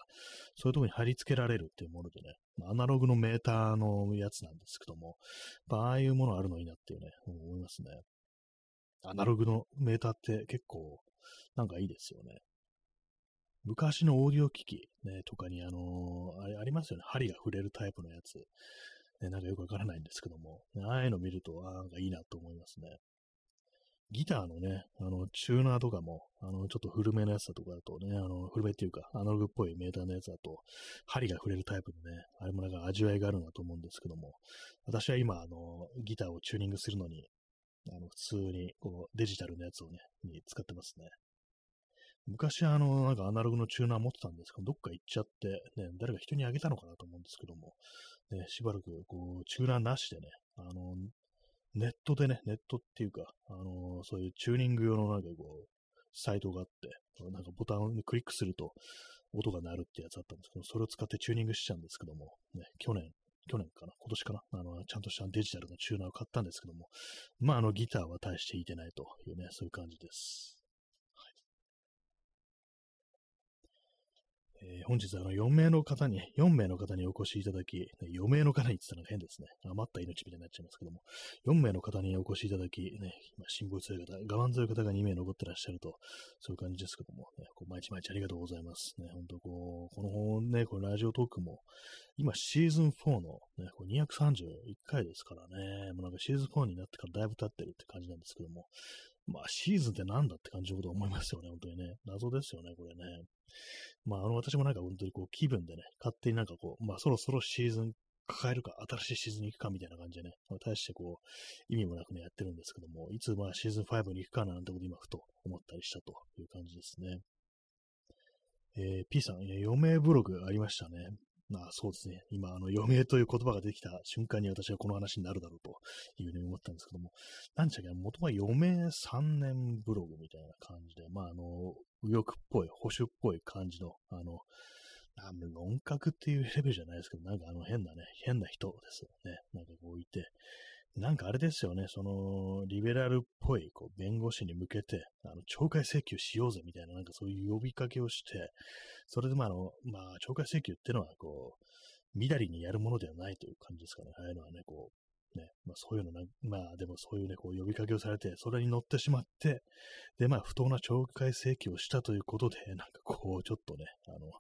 そういうところに貼り付けられるっていうものでね、まあ、アナログのメーターのやつなんですけども、あ、あいうものあるのいいなっていうね、思いますね。アナログのメーターって結構、なんかいいですよね。昔のオーディオ機器、ね、とかに、あのー、あありますよね。針が触れるタイプのやつ。ね、なんかよくわからないんですけども、ああいうの見ると、あなんかいいなと思いますね。ギターのね、あの、チューナーとかも、あの、ちょっと古めのやつだとかだとね、あの、古めっていうか、アナログっぽいメーターのやつだと、針が触れるタイプのね、あれもなんか味わいがあるなと思うんですけども、私は今、あの、ギターをチューニングするのに、あの、普通に、こう、デジタルのやつをね、に使ってますね。昔あの、なんかアナログのチューナー持ってたんですけど、どっか行っちゃって、ね、誰か人にあげたのかなと思うんですけども、ね、しばらくこう、チューナーなしでね、あの、ネットでね、ネットっていうか、あの、そういうチューニング用のなんかこう、サイトがあって、なんかボタンにクリックすると音が鳴るってやつだったんですけど、それを使ってチューニングしちゃうんですけども、ね、去年、去年かな今年かなあの、ちゃんとしたデジタルのチューナーを買ったんですけども、まあ、あの、ギターは大して弾いてないというね、そういう感じです。えー、本日あの4名の方に、4名の方にお越しいただき、4名の方に言ってたのが変ですね。余った命みたいになっちゃいますけども、4名の方にお越しいただき、ね、今、辛抱強い方、我慢強い方が2名残ってらっしゃると、そういう感じですけども、ね、こう毎日毎日ありがとうございます。ね、本当こう、このね、このラジオトークも、今シーズン4の、ね、これ231回ですからね、もうなんかシーズン4になってからだいぶ経ってるって感じなんですけども、まあシーズンってなんだって感じのこと思いますよね、本当にね。謎ですよね、これね。まあ、あの、私もなんか本当にこう気分でね、勝手になんかこう、まあそろそろシーズン抱えるか、新しいシーズンに行くかみたいな感じでね、ま、大してこう、意味もなくね、やってるんですけども、いつまあシーズン5に行くかなんてこと今ふと思ったりしたという感じですね。えー、P さん、余命ブログありましたね。まあそうですね。今、あの、余命という言葉ができた瞬間に私はこの話になるだろうというふうに思ったんですけども、なんちゃけ、元は余命3年ブログみたいな感じで、まああの、右翼っぽい、保守っぽい感じの、あの、論格っていうレベルじゃないですけど、なんかあの変なね、変な人ですよね。なんかこういて、なんかあれですよね、その、リベラルっぽい、こう、弁護士に向けて、あの、懲戒請求しようぜみたいな、なんかそういう呼びかけをして、それでまあ、あの、まあ、懲戒請求ってのは、こう、みだりにやるものではないという感じですかね。ああいうのはね、こう、ね、まあそういうのな、まあでもそういうね、こう呼びかけをされて、それに乗ってしまって、で、まあ不当な懲戒請求をしたということで、なんかこう、ちょっとね、あの、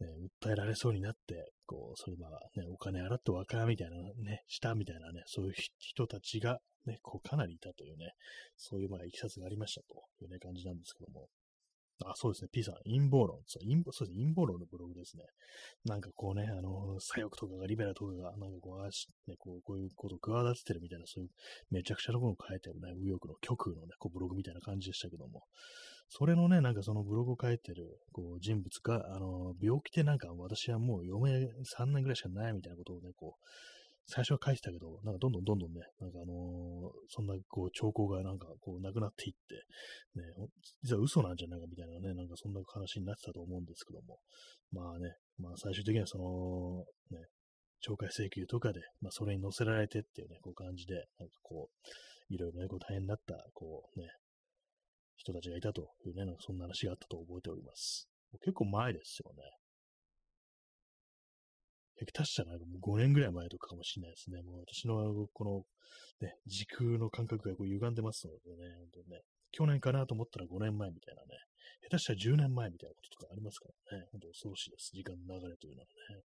ね、訴えられそうになって、こう、それまあね、お金払って若みたいなね、したみたいなね、そういう人たちがね、こうかなりいたというね、そういうまあいきさつがありましたというね、感じなんですけども。あ、そうですね。P さん、陰謀論。そう陰そうですね。陰謀論のブログですね。なんかこうね、あの、左翼とかが、リベラとかが、なんかこう、あし、ね、こう、こういうことを企ててるみたいな、そういう、めちゃくちゃなことを書いてるね、右翼の極右のね、こう、ブログみたいな感じでしたけども。それのね、なんかそのブログを書いてる、こう、人物が、あの、病気でなんか、私はもう余命3年ぐらいしかないみたいなことをね、こう、最初は書いてたけど、なんかどんどんどんどんね、なんかあのー、そんなこう兆候がなんかこうなくなっていって、ね、実は嘘なんじゃないかみたいなね、なんかそんな話になってたと思うんですけども、まあね、まあ最終的にはその、ね、懲戒請求とかで、まあそれに乗せられてっていうね、こう感じで、なんかこう、いろいろね、こう大変になった、こうね、人たちがいたというね、なんかそんな話があったと覚えております。結構前ですよね。下手したらなんかもう5年ぐらい前とかかもしれないですね。もう私のこの、ね、時空の感覚がこう歪んでますのでね、本当にね、去年かなと思ったら5年前みたいなね、下手したら10年前みたいなこととかありますからね、本当恐ろしいです。時間の流れというのはね。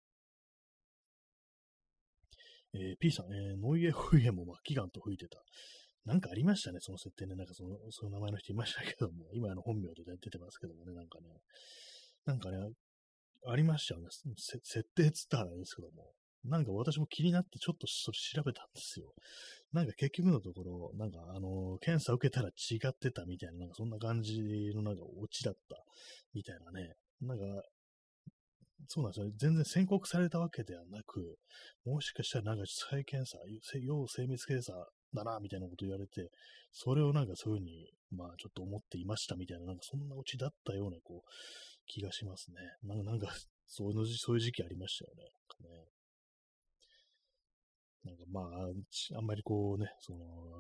えー、P さん、えー、ノイエホイエも末期ガンと吹いてた。なんかありましたね、その設定ね。なんかその、その名前の人いましたけども、今あの本名で出てますけどもね、なんかね。なんかね、ありましたよね。設定つったらですけども。なんか私も気になってちょっとそれ調べたんですよ。なんか結局のところ、なんかあの、検査受けたら違ってたみたいな、なんかそんな感じのなんかオチだったみたいなね。なんか、そうなんですよ。ね全然宣告されたわけではなく、もしかしたらなんか再検査、要精密検査だな、みたいなこと言われて、それをなんかそういうふうに、まあちょっと思っていましたみたいな、なんかそんなオチだったような、こう、気がしますね。なんか、なんかそういうそういう時期ありましたよね。なんかねなんかまあ、あんまりこうね、その、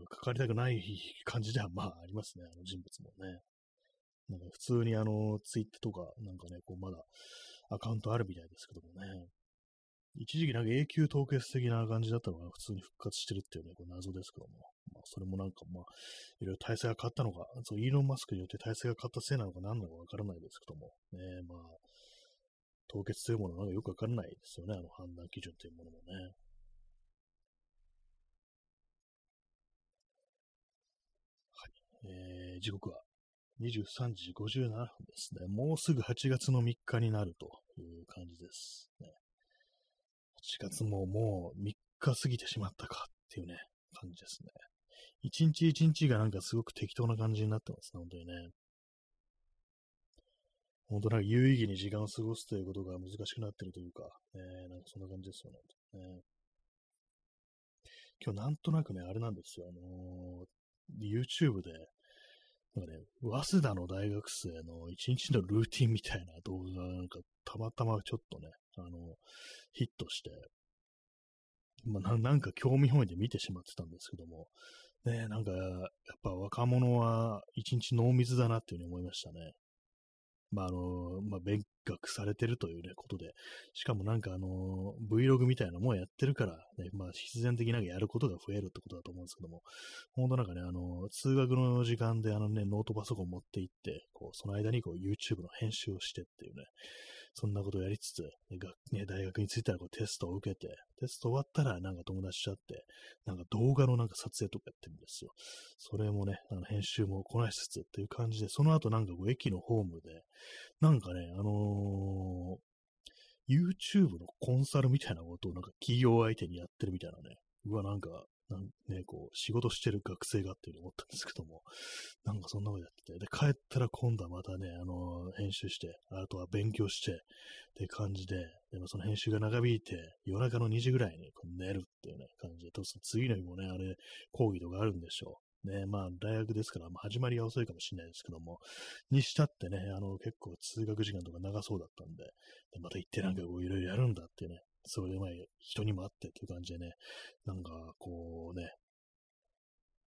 関わりたくない 感じではまあありますね、あの人物もね。なんか普通にあの、ツイッターとか、なんかね、こうまだアカウントあるみたいですけどもね。一時期なんか永久凍結的な感じだったのが普通に復活してるっていうね、こう謎ですけども。まあ、それもなんかまあ、いろいろ体制が変わったのか、そう、イーロン・マスクによって体制が変わったせいなのか何なのかわからないですけども。ね、まあ、凍結というものはなんかよくわからないですよね、あの判断基準というものもね。はい。えー、時刻は23時57分ですね。もうすぐ8月の3日になるという感じです。ね、8月ももう3日過ぎてしまったかっていうね、感じですね。一日一日がなんかすごく適当な感じになってますね、本当にね。本当なんか有意義に時間を過ごすということが難しくなってるというか、ね、なんかそんな感じですよね。ね今日なんとなくね、あれなんですよ、あのー、YouTube で、なんかね、早稲田の大学生の一日のルーティンみたいな動画がなんかたまたまちょっとね、あの、ヒットして、まあ、なんか興味本位で見てしまってたんですけども、ね、なんか、やっぱ若者は一日濃密だなっていうふうに思いましたね。まあ、あの、まあ、勉学されてるというね、ことで、しかもなんかあの、Vlog みたいなのもやってるから、ね、まあ、必然的にやることが増えるってことだと思うんですけども、ほんとなんかね、あの、通学の時間であのね、ノートパソコン持って行って、こう、その間にこう、YouTube の編集をしてっていうね、そんなことをやりつつ、ね、大学に着いたらこうテストを受けて、テスト終わったらなんか友達と会って、なんか動画のなんか撮影とかやってるんですよ。それもね、あの編集もこなしつつっていう感じで、その後なんかこう駅のホームで、なんかね、あのー YouTube のコンサルみたいなことをなんか企業相手にやってるみたいなね。うわ、なんか、なんね、こう、仕事してる学生がっていうふうに思ったんですけども、なんかそんなことやってて、で、帰ったら今度はまたね、あのー、編集して、あとは勉強して、って感じで、でもその編集が長引いて、夜中の2時ぐらいにこう寝るっていうね、感じで、と次の日もね、あれ、講義とかあるんでしょう。ね、まあ、大学ですから、まあ、始まりが遅いかもしれないですけども、にしたってね、あの、結構通学時間とか長そうだったんで、でまた行ってなんかこう、いろいろやるんだっていうね、それでまあ、人にもあってっていう感じでね、なんか、こうね、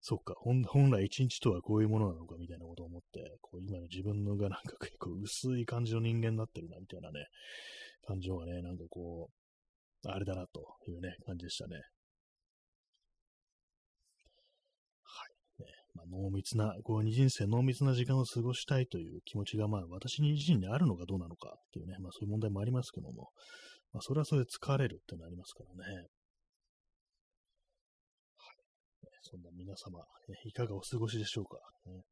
そっか、本来一日とはこういうものなのかみたいなことを思って、こう今の自分のが なんか結構薄い感じの人間になってるなみたいなね、感情がね、なんかこう、あれだなというね、感じでしたね。はい。ね、まあ、濃密な、こう、人生濃密な時間を過ごしたいという気持ちが、まあ、私自身にあるのかどうなのかっていうね、まあ、そういう問題もありますけども、まあ、それはそれで疲れるってなりますからね。はい。そんな皆様、いかがお過ごしでしょうか。ね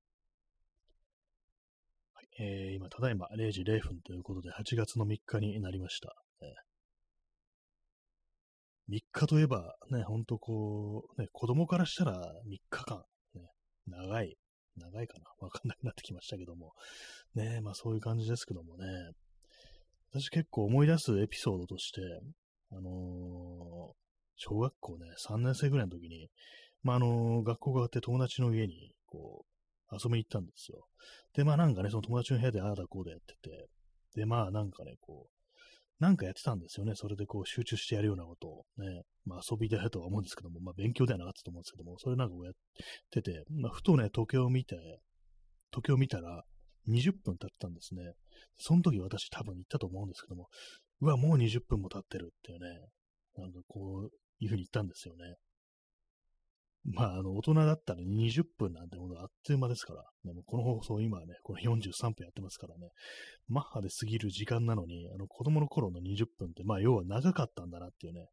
はいえー、今、ただいま0時0分ということで、8月の3日になりました。3日といえば、ね、ほんとこう、ね、子供からしたら3日間、ね、長い、長いかなわかんなくなってきましたけども、ね、まあそういう感じですけどもね、私結構思い出すエピソードとして、あのー、小学校ね、3年生ぐらいの時に、まあ、あのー、学校が終わって友達の家に、こう、遊びに行ったんですよ。で、まあなんかね、その友達の部屋でああだこうだやってて、で、まあなんかね、こう、なんかやってたんですよね。それでこう集中してやるようなことをね。まあ遊びでやとは思うんですけども、まあ勉強ではなかったと思うんですけども、それなんかこうやってて、まあふとね、時計を見て、時計を見たら、20分経ったんですね。その時私多分言ったと思うんですけども、うわ、もう20分も経ってるっていうね、なんかこういうふうに言ったんですよね。まあ、あの、大人だったら20分なんてものあっという間ですから、ね、もこの放送今はね、この43分やってますからね、マッハで過ぎる時間なのに、あの、子供の頃の20分って、まあ、要は長かったんだなっていうね、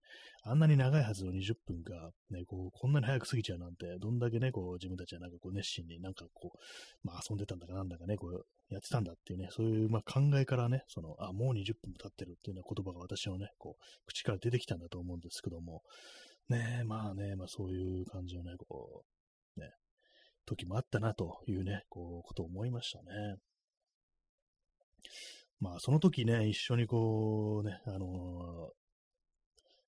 あんなに長いはずの20分が、ね、こう、こんなに早く過ぎちゃうなんて、どんだけね、こう、自分たちはなんかこう、熱心になんかこう、まあ、遊んでたんだかなんだかね、こう、やってたんだっていうね、そういう、まあ、考えからね、その、あ、もう20分も経ってるっていうような言葉が私のね、こう、口から出てきたんだと思うんですけども、ねえ、まあね、まあそういう感じのね、こう、ね、時もあったなというね、こう、ことを思いましたね。まあその時ね、一緒にこうね、あの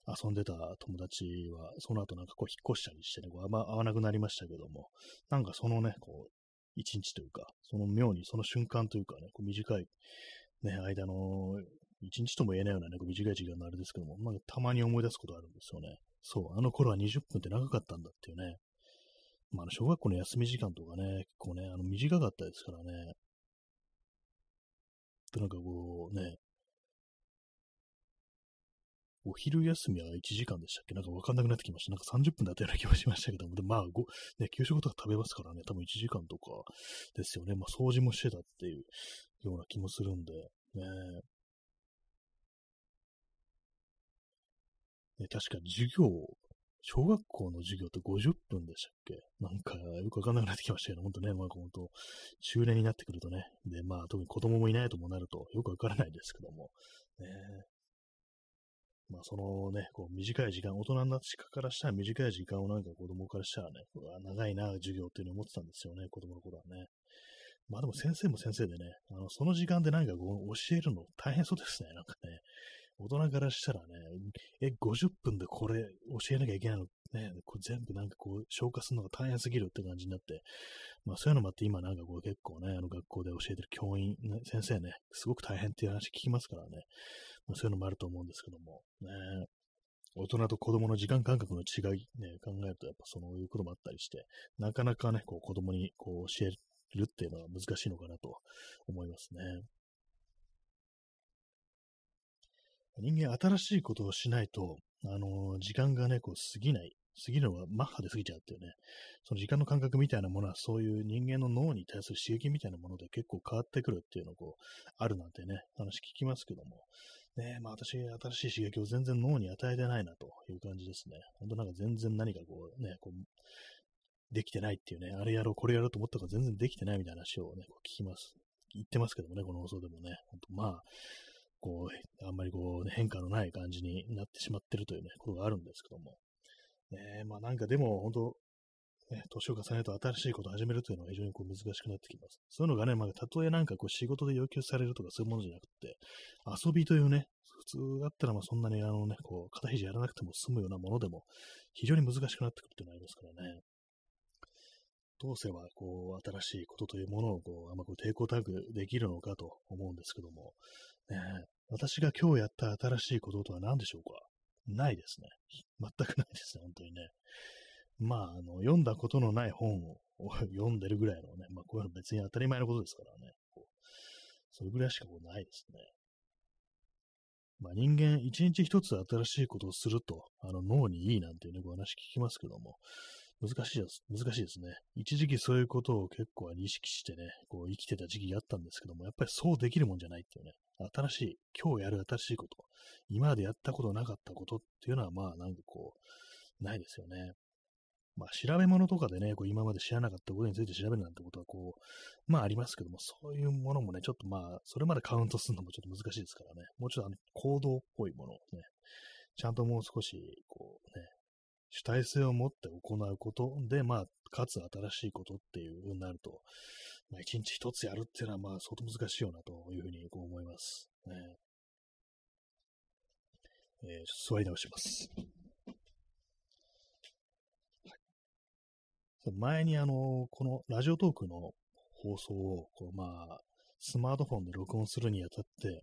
ー、遊んでた友達は、その後なんかこう引っ越したりしてね、こうあんま会わなくなりましたけども、なんかそのね、こう、一日というか、その妙にその瞬間というかね、こう短いね、間の一日とも言えないようなね、こう短い時間のあれですけども、まあ、たまに思い出すことあるんですよね。そう、あの頃は20分って長かったんだっていうね。まあ、の小学校の休み時間とかね、結構ね、あの短かったですからね。で、なんかこうね、お昼休みは1時間でしたっけ？なんかわかんなくなってきました。なんか30分だったような気がしましたけども、で、まあ、ご、ね、給食とか食べますからね、多分1時間とかですよね。まあ、掃除もしてたっていうような気もするんで、ね。ね確か授業、小学校の授業って50分でしたっけ？なんかよくわかんなくなってきましたけど、ほんとね、まあ本当、中年になってくるとね、で、まあ特に子供もいないともなるとよくわからないですけども、ね、まあ、そのね、こう短い時間、大人になってからしたら短い時間をなんか子供からしたらね、うわ長いな、授業っていうのを思ってたんですよね、子供の頃はね。まあでも先生も先生でね、あのその時間でなんかこう教えるの大変そうですね、なんかね。大人からしたらね、え、50分でこれ教えなきゃいけないの？ね、これ全部なんかこう消化するのが大変すぎるって感じになって、まあそういうのもあって今なんかこう結構ね、あの学校で教えてる教員、ね、先生ね、すごく大変っていう話聞きますからね、まあ、そういうのもあると思うんですけども、ね、大人と子供の時間感覚の違い、ね、考えるとやっぱそういうこともあったりして、なかなかね、こう子供にこう教えるっていうのは難しいのかなと思いますね。人間新しいことをしないと、あの、時間がね、こう過ぎない。過ぎるのはマッハで過ぎちゃうっていうね、その時間の感覚みたいなものは、そういう人間の脳に対する刺激みたいなもので結構変わってくるっていうのをこう、あるなんてね、話聞きますけども、ねまあ私、新しい刺激を全然脳に与えてないなという感じですね。ほんとなんか全然何かこうね、こう、できてないっていうね、あれやろう、これやろうと思ったから全然できてないみたいな話をね、こう聞きます。言ってますけどもね、この放送でもね、ほんとまあ、こう、あんまりこう、変化のない感じになってしまってるというね、ことがあるんですけども、ねまあなんかでも本当、ね、年を重ねると新しいことを始めるというのは非常にこう難しくなってきます。そういうのがね、まあ、たとえなんかこう仕事で要求されるとかそういうものじゃなくて、遊びというね、普通だったらまあそんなにあのね、こう、肩肘やらなくても済むようなものでも、非常に難しくなってくるっていうのがありますからね。どうすれば、こう、新しいことというものを、こう、あんまこう抵抗たくできるのかと思うんですけども、ね、私が今日やった新しいこととは何でしょうか？ないですね。全くないですね、本当にね。まあ、あの、読んだことのない本を 読んでるぐらいのね、まあ、こういうの別に当たり前のことですからね。こうそれぐらいしかこうないですね。まあ、人間、一日一つ新しいことをすると、あの脳にいいなんていうね、お話聞きますけども、難しいです。難しいですね。一時期そういうことを結構意識してね、こう生きてた時期があったんですけども、やっぱりそうできるもんじゃないっていうね、新しい、今日やる新しいこと、今までやったことなかったことっていうのは、まあなんかこう、ないですよね。まあ調べ物とかでね、こう今まで知らなかったことについて調べるなんてことはこう、まあありますけども、そういうものもね、ちょっとまあ、それまでカウントするのもちょっと難しいですからね、もうちょっとあの行動っぽいものをね、ちゃんともう少し、こうね、主体性を持って行うことで、まあ、かつ新しいことっていう風になると、まあ、一日一つやるっていうのは、まあ、相当難しいよなというふうにこう思います。ねえー、座り直します。前にあの、このラジオトークの放送を、こうまあ、スマートフォンで録音するにあたって、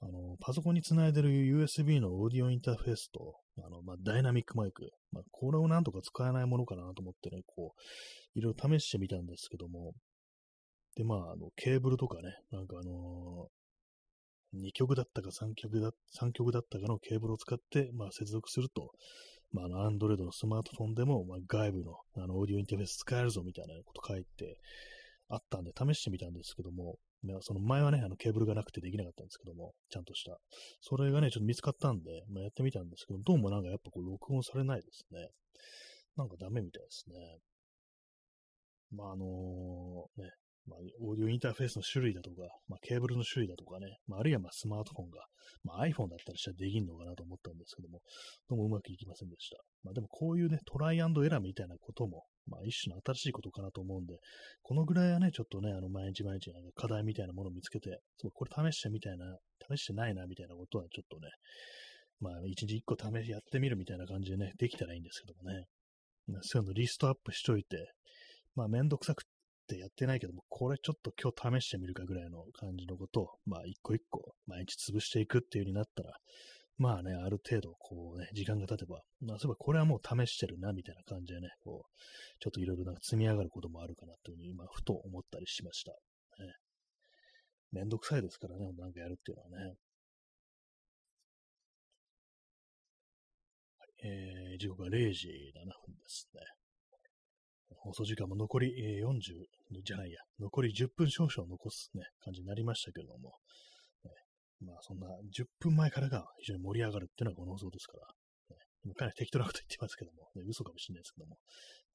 あの、パソコンにつないでる USB のオーディオインターフェースと、あの、まあ、ダイナミックマイク、まあ、これをなんとか使えないものかなと思ってね、こう、いろいろ試してみたんですけども、で、まあ、あの、ケーブルとかね、なんかあのー、2曲だったか3曲だ、3曲だったかのケーブルを使って、まあ、接続すると、まあ、あの、アンドロイドのスマートフォンでも、まあ、外部の、あの、オーディオインターフェース使えるぞみたいなこと書いてあったんで、試してみたんですけども、ね、その前はね、あのケーブルがなくてできなかったんですけども、ちゃんとした。それがね、ちょっと見つかったんで、まあ、やってみたんですけど、どうもなんかやっぱこう録音されないですね。なんかダメみたいですね。まあ、あのー、ね、まあ、オーディオインターフェースの種類だとか、まあ、ケーブルの種類だとかね、まあ、あるいはまあスマートフォンが、まあ、iPhone だったりしたらできんのかなと思ったんですけども、どうもうまくいきませんでした。まあ、でもこういうね、トライアンドエラーみたいなことも、まあ、一種の新しいことかなと思うんで、このぐらいはね、ちょっとね、あの、毎日毎日課題みたいなものを見つけて、そう、これ試してみたいな、試してないな、みたいなことはちょっとね、まあ、一日一個試しやってみるみたいな感じでね、できたらいいんですけどもね。そういうのリストアップしといて、まあ、めんどくさくってやってないけども、これちょっと今日試してみるかぐらいの感じのことを、まあ一個一個毎日潰していくっていう風になったら、まあね、ある程度こうね、時間が経てば、まあそういえばこれはもう試してるなみたいな感じでね、こう、ちょっといろいろなんか積み上がることもあるかなというふうに今、ふと思ったりしました。ね、めんどくさいですからね、なんかやるっていうのはね。えー、時刻は0時7分ですね。放送時間も残り、え、40じゃないや、残り10分少々残すね、感じになりましたけども、ね、まあそんな10分前からが非常に盛り上がるっていうのはこの放送ですから、ね、かなり適当なこと言ってますけども、ね、嘘かもしれないですけども、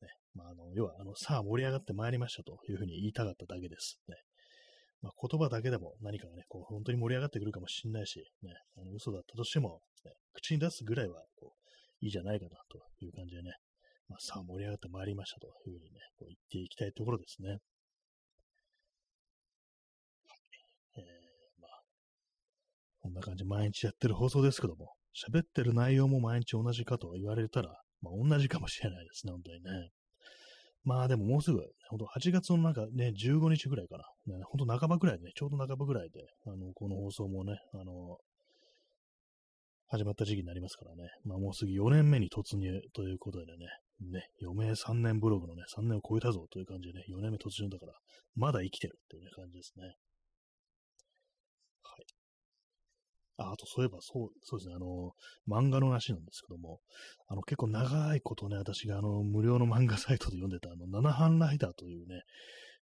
ね、まああの、要は、あの、さあ盛り上がってまいりましたというふうに言いたかっただけです。ね。まあ、言葉だけでも何かがね、こう、本当に盛り上がってくるかもしれないし、ね、あの嘘だったとしても、ね、口に出すぐらいは、こう、いいじゃないかなという感じでね、まあ、さあ盛り上がってまいりましたというふうにね、こう言っていきたいところですね。えー、まあ、こんな感じ毎日やってる放送ですけども、喋ってる内容も毎日同じかと言われたら、まあ、同じかもしれないですね、本当にね。まあでももうすぐ、本当8月のなんかね、15日ぐらいかな。ね、本当半ばぐらいでね、ちょうど半ばぐらいで、あの、この放送もね、あの、始まった時期になりますからね。まあもうすぐ4年目に突入ということでね、ね、余命3年ブログのね、3年を超えたぞという感じでね、4年目突入だから、まだ生きてるっていうね、感じですね。はい。あ、あとそういえば、そう、そうですね、あの、漫画の話なんですけども、あの、結構長いことね、私があの、無料の漫画サイトで読んでた、あの、七班ライダーというね、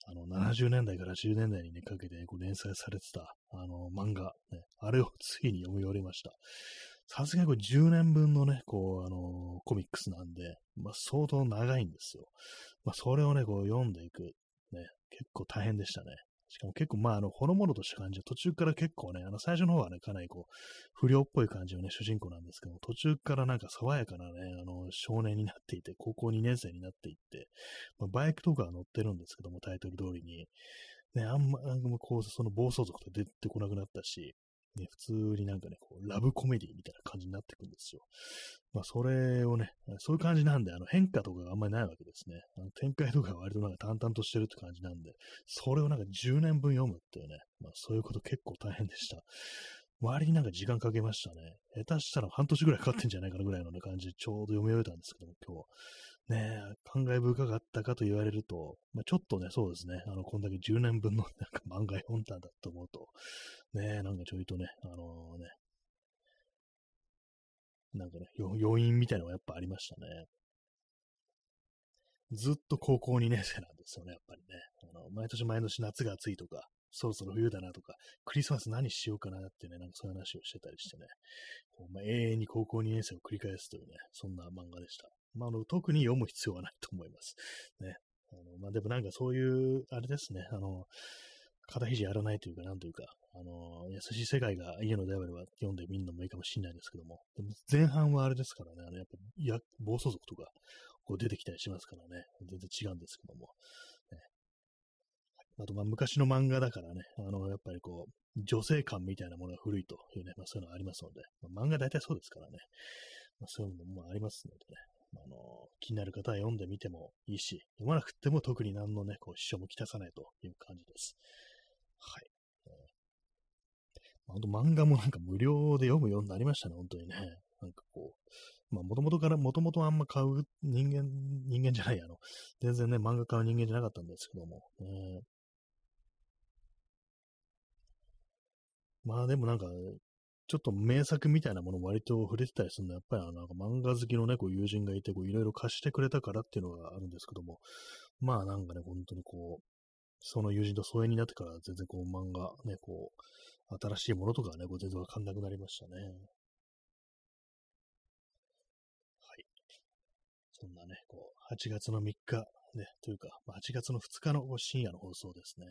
あの、70年代から80年代にね、かけて、こう連載されてた、あの、漫画、ね、あれをついに読み終わりました。さすがにこれ10年分のね、こう、あの、コミックスなんで、まあ、相当長いんですよ。まあ、それをね、こう、読んでいく。ね、結構大変でしたね。しかも結構、まあ、あの、ほのものとした感じで、途中から結構ね、あの、最初の方はね、かなりこう、不良っぽい感じのね、主人公なんですけども、途中からなんか爽やかなね、あの、少年になっていて、高校2年生になっていって、まあ、バイクとかは乗ってるんですけども、タイトル通りに。ね、あんま、あんまこう、その暴走族と出てこなくなったし、ね、普通になんかね、こう、ラブコメディみたいな感じになってくんですよ。まあ、それをね、そういう感じなんで、あの、変化とかがあんまりないわけですね。あの展開とかが割となんか淡々としてるって感じなんで、それをなんか10年分読むっていうね、まあ、そういうこと結構大変でした。割になんか時間かけましたね。下手したら半年ぐらいかかってんじゃないかなぐらいの、ね、感じでちょうど読み終えたんですけども、今日。ねえ、感慨深かったかと言われると、まあ、ちょっとね、そうですね、あの、こんだけ10年分の なんか漫画読んだんだと思うと、ね、なんかちょいとね、あのー、ね、なんかね、余韻みたいなのがやっぱありましたね。ずっと高校2年生なんですよね、やっぱりね。あの毎年毎年夏が暑いとか、そろそろ冬だなとか、クリスマス何しようかなってね、なんかそういう話をしてたりしてね、こうまあ、永遠に高校2年生を繰り返すというね、そんな漫画でした。まあ、の特に読む必要はないと思います。ね。あのまあ、でもなんかそういう、あれですね、あの、肩肘やらないというか、なんというか、あの、優しい世界が家のであれば読んでみるのもいいかもしれないですけども、でも前半はあれですからね、あの、やっぱ、や、暴走族とか、こう出てきたりしますからね、全然違うんですけども、ね、あと、まあ、昔の漫画だからね、あの、やっぱりこう、女性感みたいなものが古いというね、まあ、そういうのがありますので、まあ、漫画大体そうですからね、まあ、そういうのもありますのでね、あの、気になる方は読んでみてもいいし、読まなくても特に何のね、こう、支障もきたさないという感じです。はい。本当漫画もなんか無料で読むようになりましたね、本当にね。なんかこう、まあ、もともとから、もともとあんま買う人間、人間じゃない、あの、全然ね、漫画買う人間じゃなかったんですけども、えー、まあでもなんか、ちょっと名作みたいなもの割と触れてたりするのは、やっぱりあのなんか漫画好きのね、こう友人がいて、こういろいろ貸してくれたからっていうのがあるんですけども、まあなんかね、本当にこう、その友人と疎遠になってから全然こう漫画、ね、こう、新しいものとかね、こう全然わかんなくなりましたね。はい。そんなね、こう、8月の3日、ね、というか、8月の2日の深夜の放送ですね。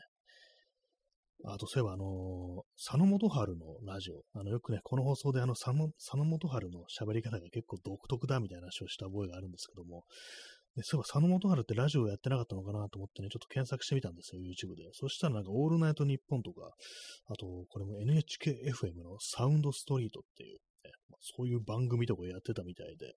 あと、そういえば、あのー、佐野元春のラジオ、あの、よくね、この放送であの、佐野、佐野元春の喋り方が結構独特だみたいな話をした覚えがあるんですけども、でそういえば佐野元春ってラジオやってなかったのかなと思ってね、ちょっと検索してみたんですよ、YouTube で。そしたらなんか、オールナイトニッポンとか、あと、これも NHKFM のサウンドストリートっていう、ねまあ、そういう番組とかやってたみたいで、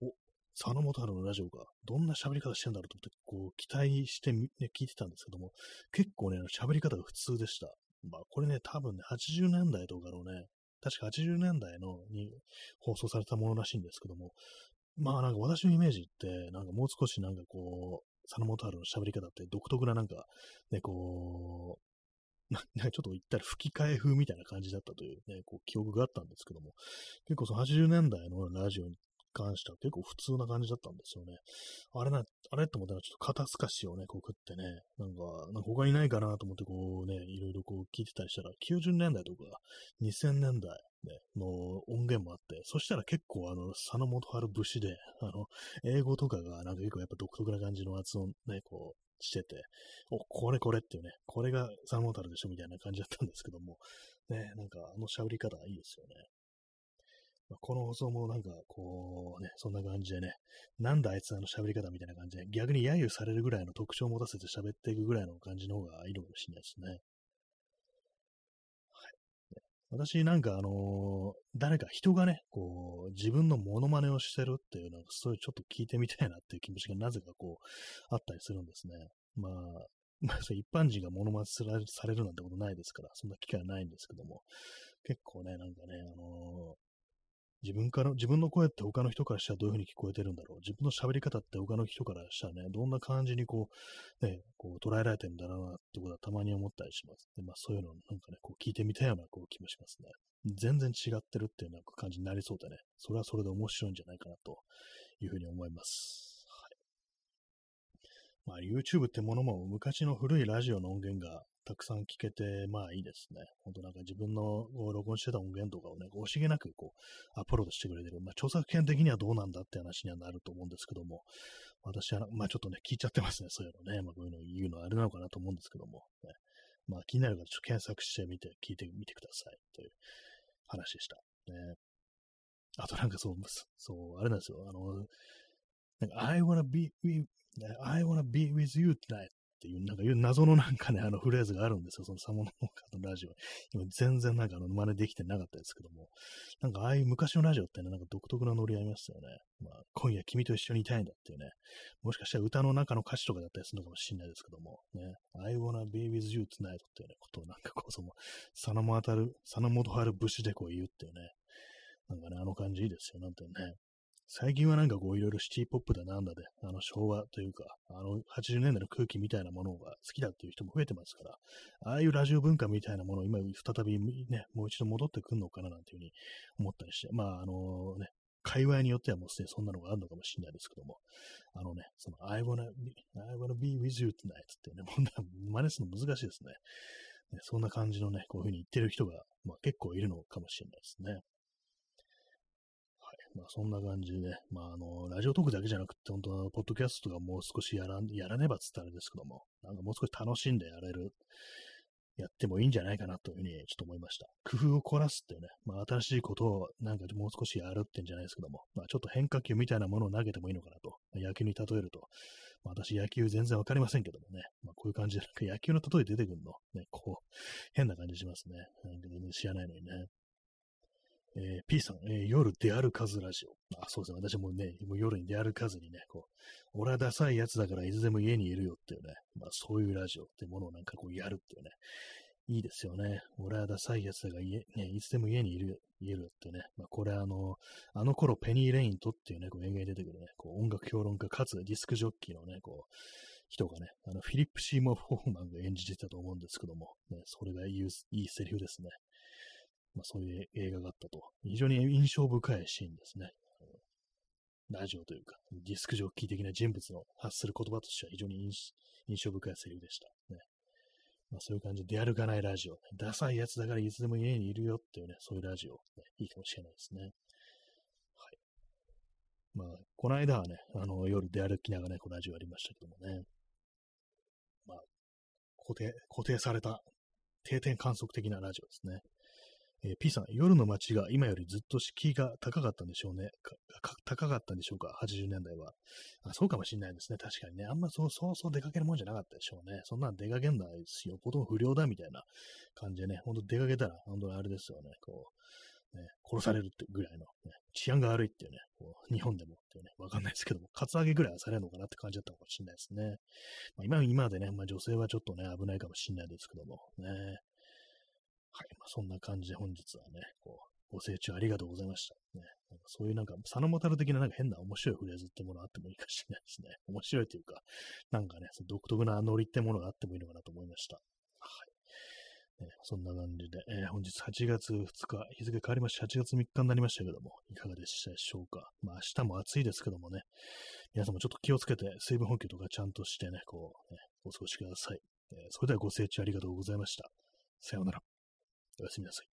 お、佐野元春のラジオがどんな喋り方してんだろうと思って、こう、期待してね、聞いてたんですけども、結構ね、喋り方が普通でした。まあ、これね、多分ね、80年代とかのね、確か80年代のに放送されたものらしいんですけども、まあなんか私のイメージって、なんかもう少しなんかこう、佐野元春の喋り方って独特ななんか、ね、こう、な んかちょっと言ったら吹き替え風みたいな感じだったというね、こう記憶があったんですけども、結構その80年代のラジオ関しては結構普通な感じだったんですよね。あれな、あれって思ったらちょっと肩透かしをね、こう食ってね、なんか、なんか他にないかなと思ってこうね、いろいろこう聞いてたりしたら、90年代とか2000年代、ね、の音源もあって、そしたら結構あの、佐野元春節で、あの、英語とかがなんか結構やっぱ独特な感じの発音ね、こう、してて、お、これこれっていうね、これが佐野元春でしょみたいな感じだったんですけども、ね、なんかあの喋り方いいですよね。ま、この放送もなんか、こうね、そんな感じでね、なんだあいつあの喋り方みたいな感じで、逆に揶揄されるぐらいの特徴を持たせて喋っていくぐらいの感じの方がいいのかもしれないですね。はい。私なんかあの、誰か人がね、こう、自分のモノマネをしてるっていうのを、そういちょっと聞いてみたいなっていう気持ちがなぜかこう、あったりするんですね。まあ、まあ、一般人がモノマネされるなんてことないですから、そんな機会はないんですけども、結構ね、なんかね、あの自分から、自分の声って他の人からしたらどういう風に聞こえてるんだろう。自分の喋り方って他の人からしたらね、どんな感じにこう、ね、こう捉えられてるんだろうなってことはたまに思ったりします。で、まあそういうのなんかね、こう聞いてみたいようなこう気もしますね。全然違ってるっていうなんか感じになりそうでね、それはそれで面白いんじゃないかなというふうに思います。はい。まあ YouTube ってものも昔の古いラジオの音源がたくさん聞けて、まあいいですね。ほんとなんか自分の録音してた音源とかをね、惜しげなくこう、アップロードしてくれてる。まあ著作権的にはどうなんだって話にはなると思うんですけども、私は、まあちょっとね、聞いちゃってますね、そういうのね。まあこういうの言うのはあれなのかなと思うんですけども、ね、まあ気になる方、ちょっと検索してみて、聞いてみてください。という話でした。ね。あとなんかそう、そう、あれなんですよ。あの、なんか I wanna be, I wanna be with you tonight っていう、なんかいう謎のなんかね、あのフレーズがあるんですよ、そのサモノーカのラジオ。今全然なんかあの真似できてなかったですけども、なんかああいう昔のラジオってね、なんか独特なノリありますよね。まあ、今夜君と一緒にいたいんだっていうね、もしかしたら歌の中の歌詞とかだったりするのかもしれないですけども、ね、I wanna be with you tonight っていうね、ことをなんかこう、その、佐野元春、佐野元春節でこう言うっていうね、なんかね、あの感じいいですよ、なんてね。最近はなんかこういろいろシティポップだなんだで、あの昭和というか、あの80年代の空気みたいなものが好きだっていう人も増えてますから、ああいうラジオ文化みたいなものを今再びね、もう一度戻ってくるのかななんていうふうに思ったりして、まああのね、界隈によってはもうすでにそんなのがあるのかもしれないですけども、あのね、その I wanna be, I wanna be with you tonight ってね、もう真似するの難しいですね。ねそんな感じのね、こういうふうに言ってる人が、まあ、結構いるのかもしれないですね。まあ、そんな感じでね、まあ、あの、ラジオトークだけじゃなくて、本当は、ポッドキャストがもう少しやらやらねばっつったらあれですけども、なんかもう少し楽しんでやれる、やってもいいんじゃないかなというふうにちょっと思いました。工夫を凝らすっていうね、まあ、新しいことをなんかもう少しやるってんじゃないですけども、まあ、ちょっと変化球みたいなものを投げてもいいのかなと。野球に例えると。まあ、私野球全然わかりませんけどもね、まあ、こういう感じで、なんか野球の例え出てくるの、ね、こう、変な感じしますね。全然知らないのにね。えー、P さん、えー、夜出歩かずラジオ。あ、そうですね。私もね、もう夜に出歩かずにね、こう、俺はダサいやつだからいつでも家にいるよっていうね、まあそういうラジオってものをなんかこうやるっていうね、いいですよね。俺はダサいやつだから家、ね、いつでも家にいるよ、言えるってね。まあこれあの、あの頃ペニー・レイントっていうね、こう映画に出てくるね、こう音楽評論家かつディスクジョッキーのね、こう、人がね、あの、フィリップ・シーモ・フォーマンが演じてたと思うんですけども、ね、それがいいいいセリフですね。まあ、そういう映画があったと。非常に印象深いシーンですね。ラジオというか、ディスクジョッキー的な人物の発する言葉としては非常に印象深いセリフでした。ねまあ、そういう感じで出歩かないラジオ、ダサいやつだからいつでも家にいるよっていうね、そういうラジオ、ね、いいかもしれないですね。はい。まあ、この間はね、あの、夜出歩きながらね、こうラジオありましたけどもね。まあ、固定、固定された定点観測的なラジオですね。えー、P さん、夜の街が今よりずっと敷居が高かったんでしょうね。高かったんでしょうか ?80 年代はあ。そうかもしれないですね。確かにね。あんまそうそうそう出かけるもんじゃなかったでしょうね。そんなん出かけんないですよ。ほとんど不良だみたいな感じでね。ほんと出かけたら、本当にあれですよね。こうね、殺されるってぐらいの、ね、治安が悪いっていうね、こう日本でもっていうね、わかんないですけども、カツアゲぐらいはされるのかなって感じだったかもしれないですね。まあ、今今でね、まあ、女性はちょっとね、危ないかもしれないですけども、ね。はい、まあ、そんな感じで本日はね、こう、ご清聴ありがとうございました。ね、なんかそういうなんか、佐野元的ななんか変な面白いフレーズってものあってもいいかもしれないですね。面白いというか、なんかね、独特なノリってものがあってもいいのかなと思いました。はい。ね、そんな感じで、えー、本日8月2日、日付変わりまして8月3日になりましたけども、いかがでしたでしょうか。まあ明日も暑いですけどもね、皆さんもちょっと気をつけて水分補給とかちゃんとしてね、こう、ね、お過ごしください。えー、それではご清聴ありがとうございました。さようなら。おやすみなさい。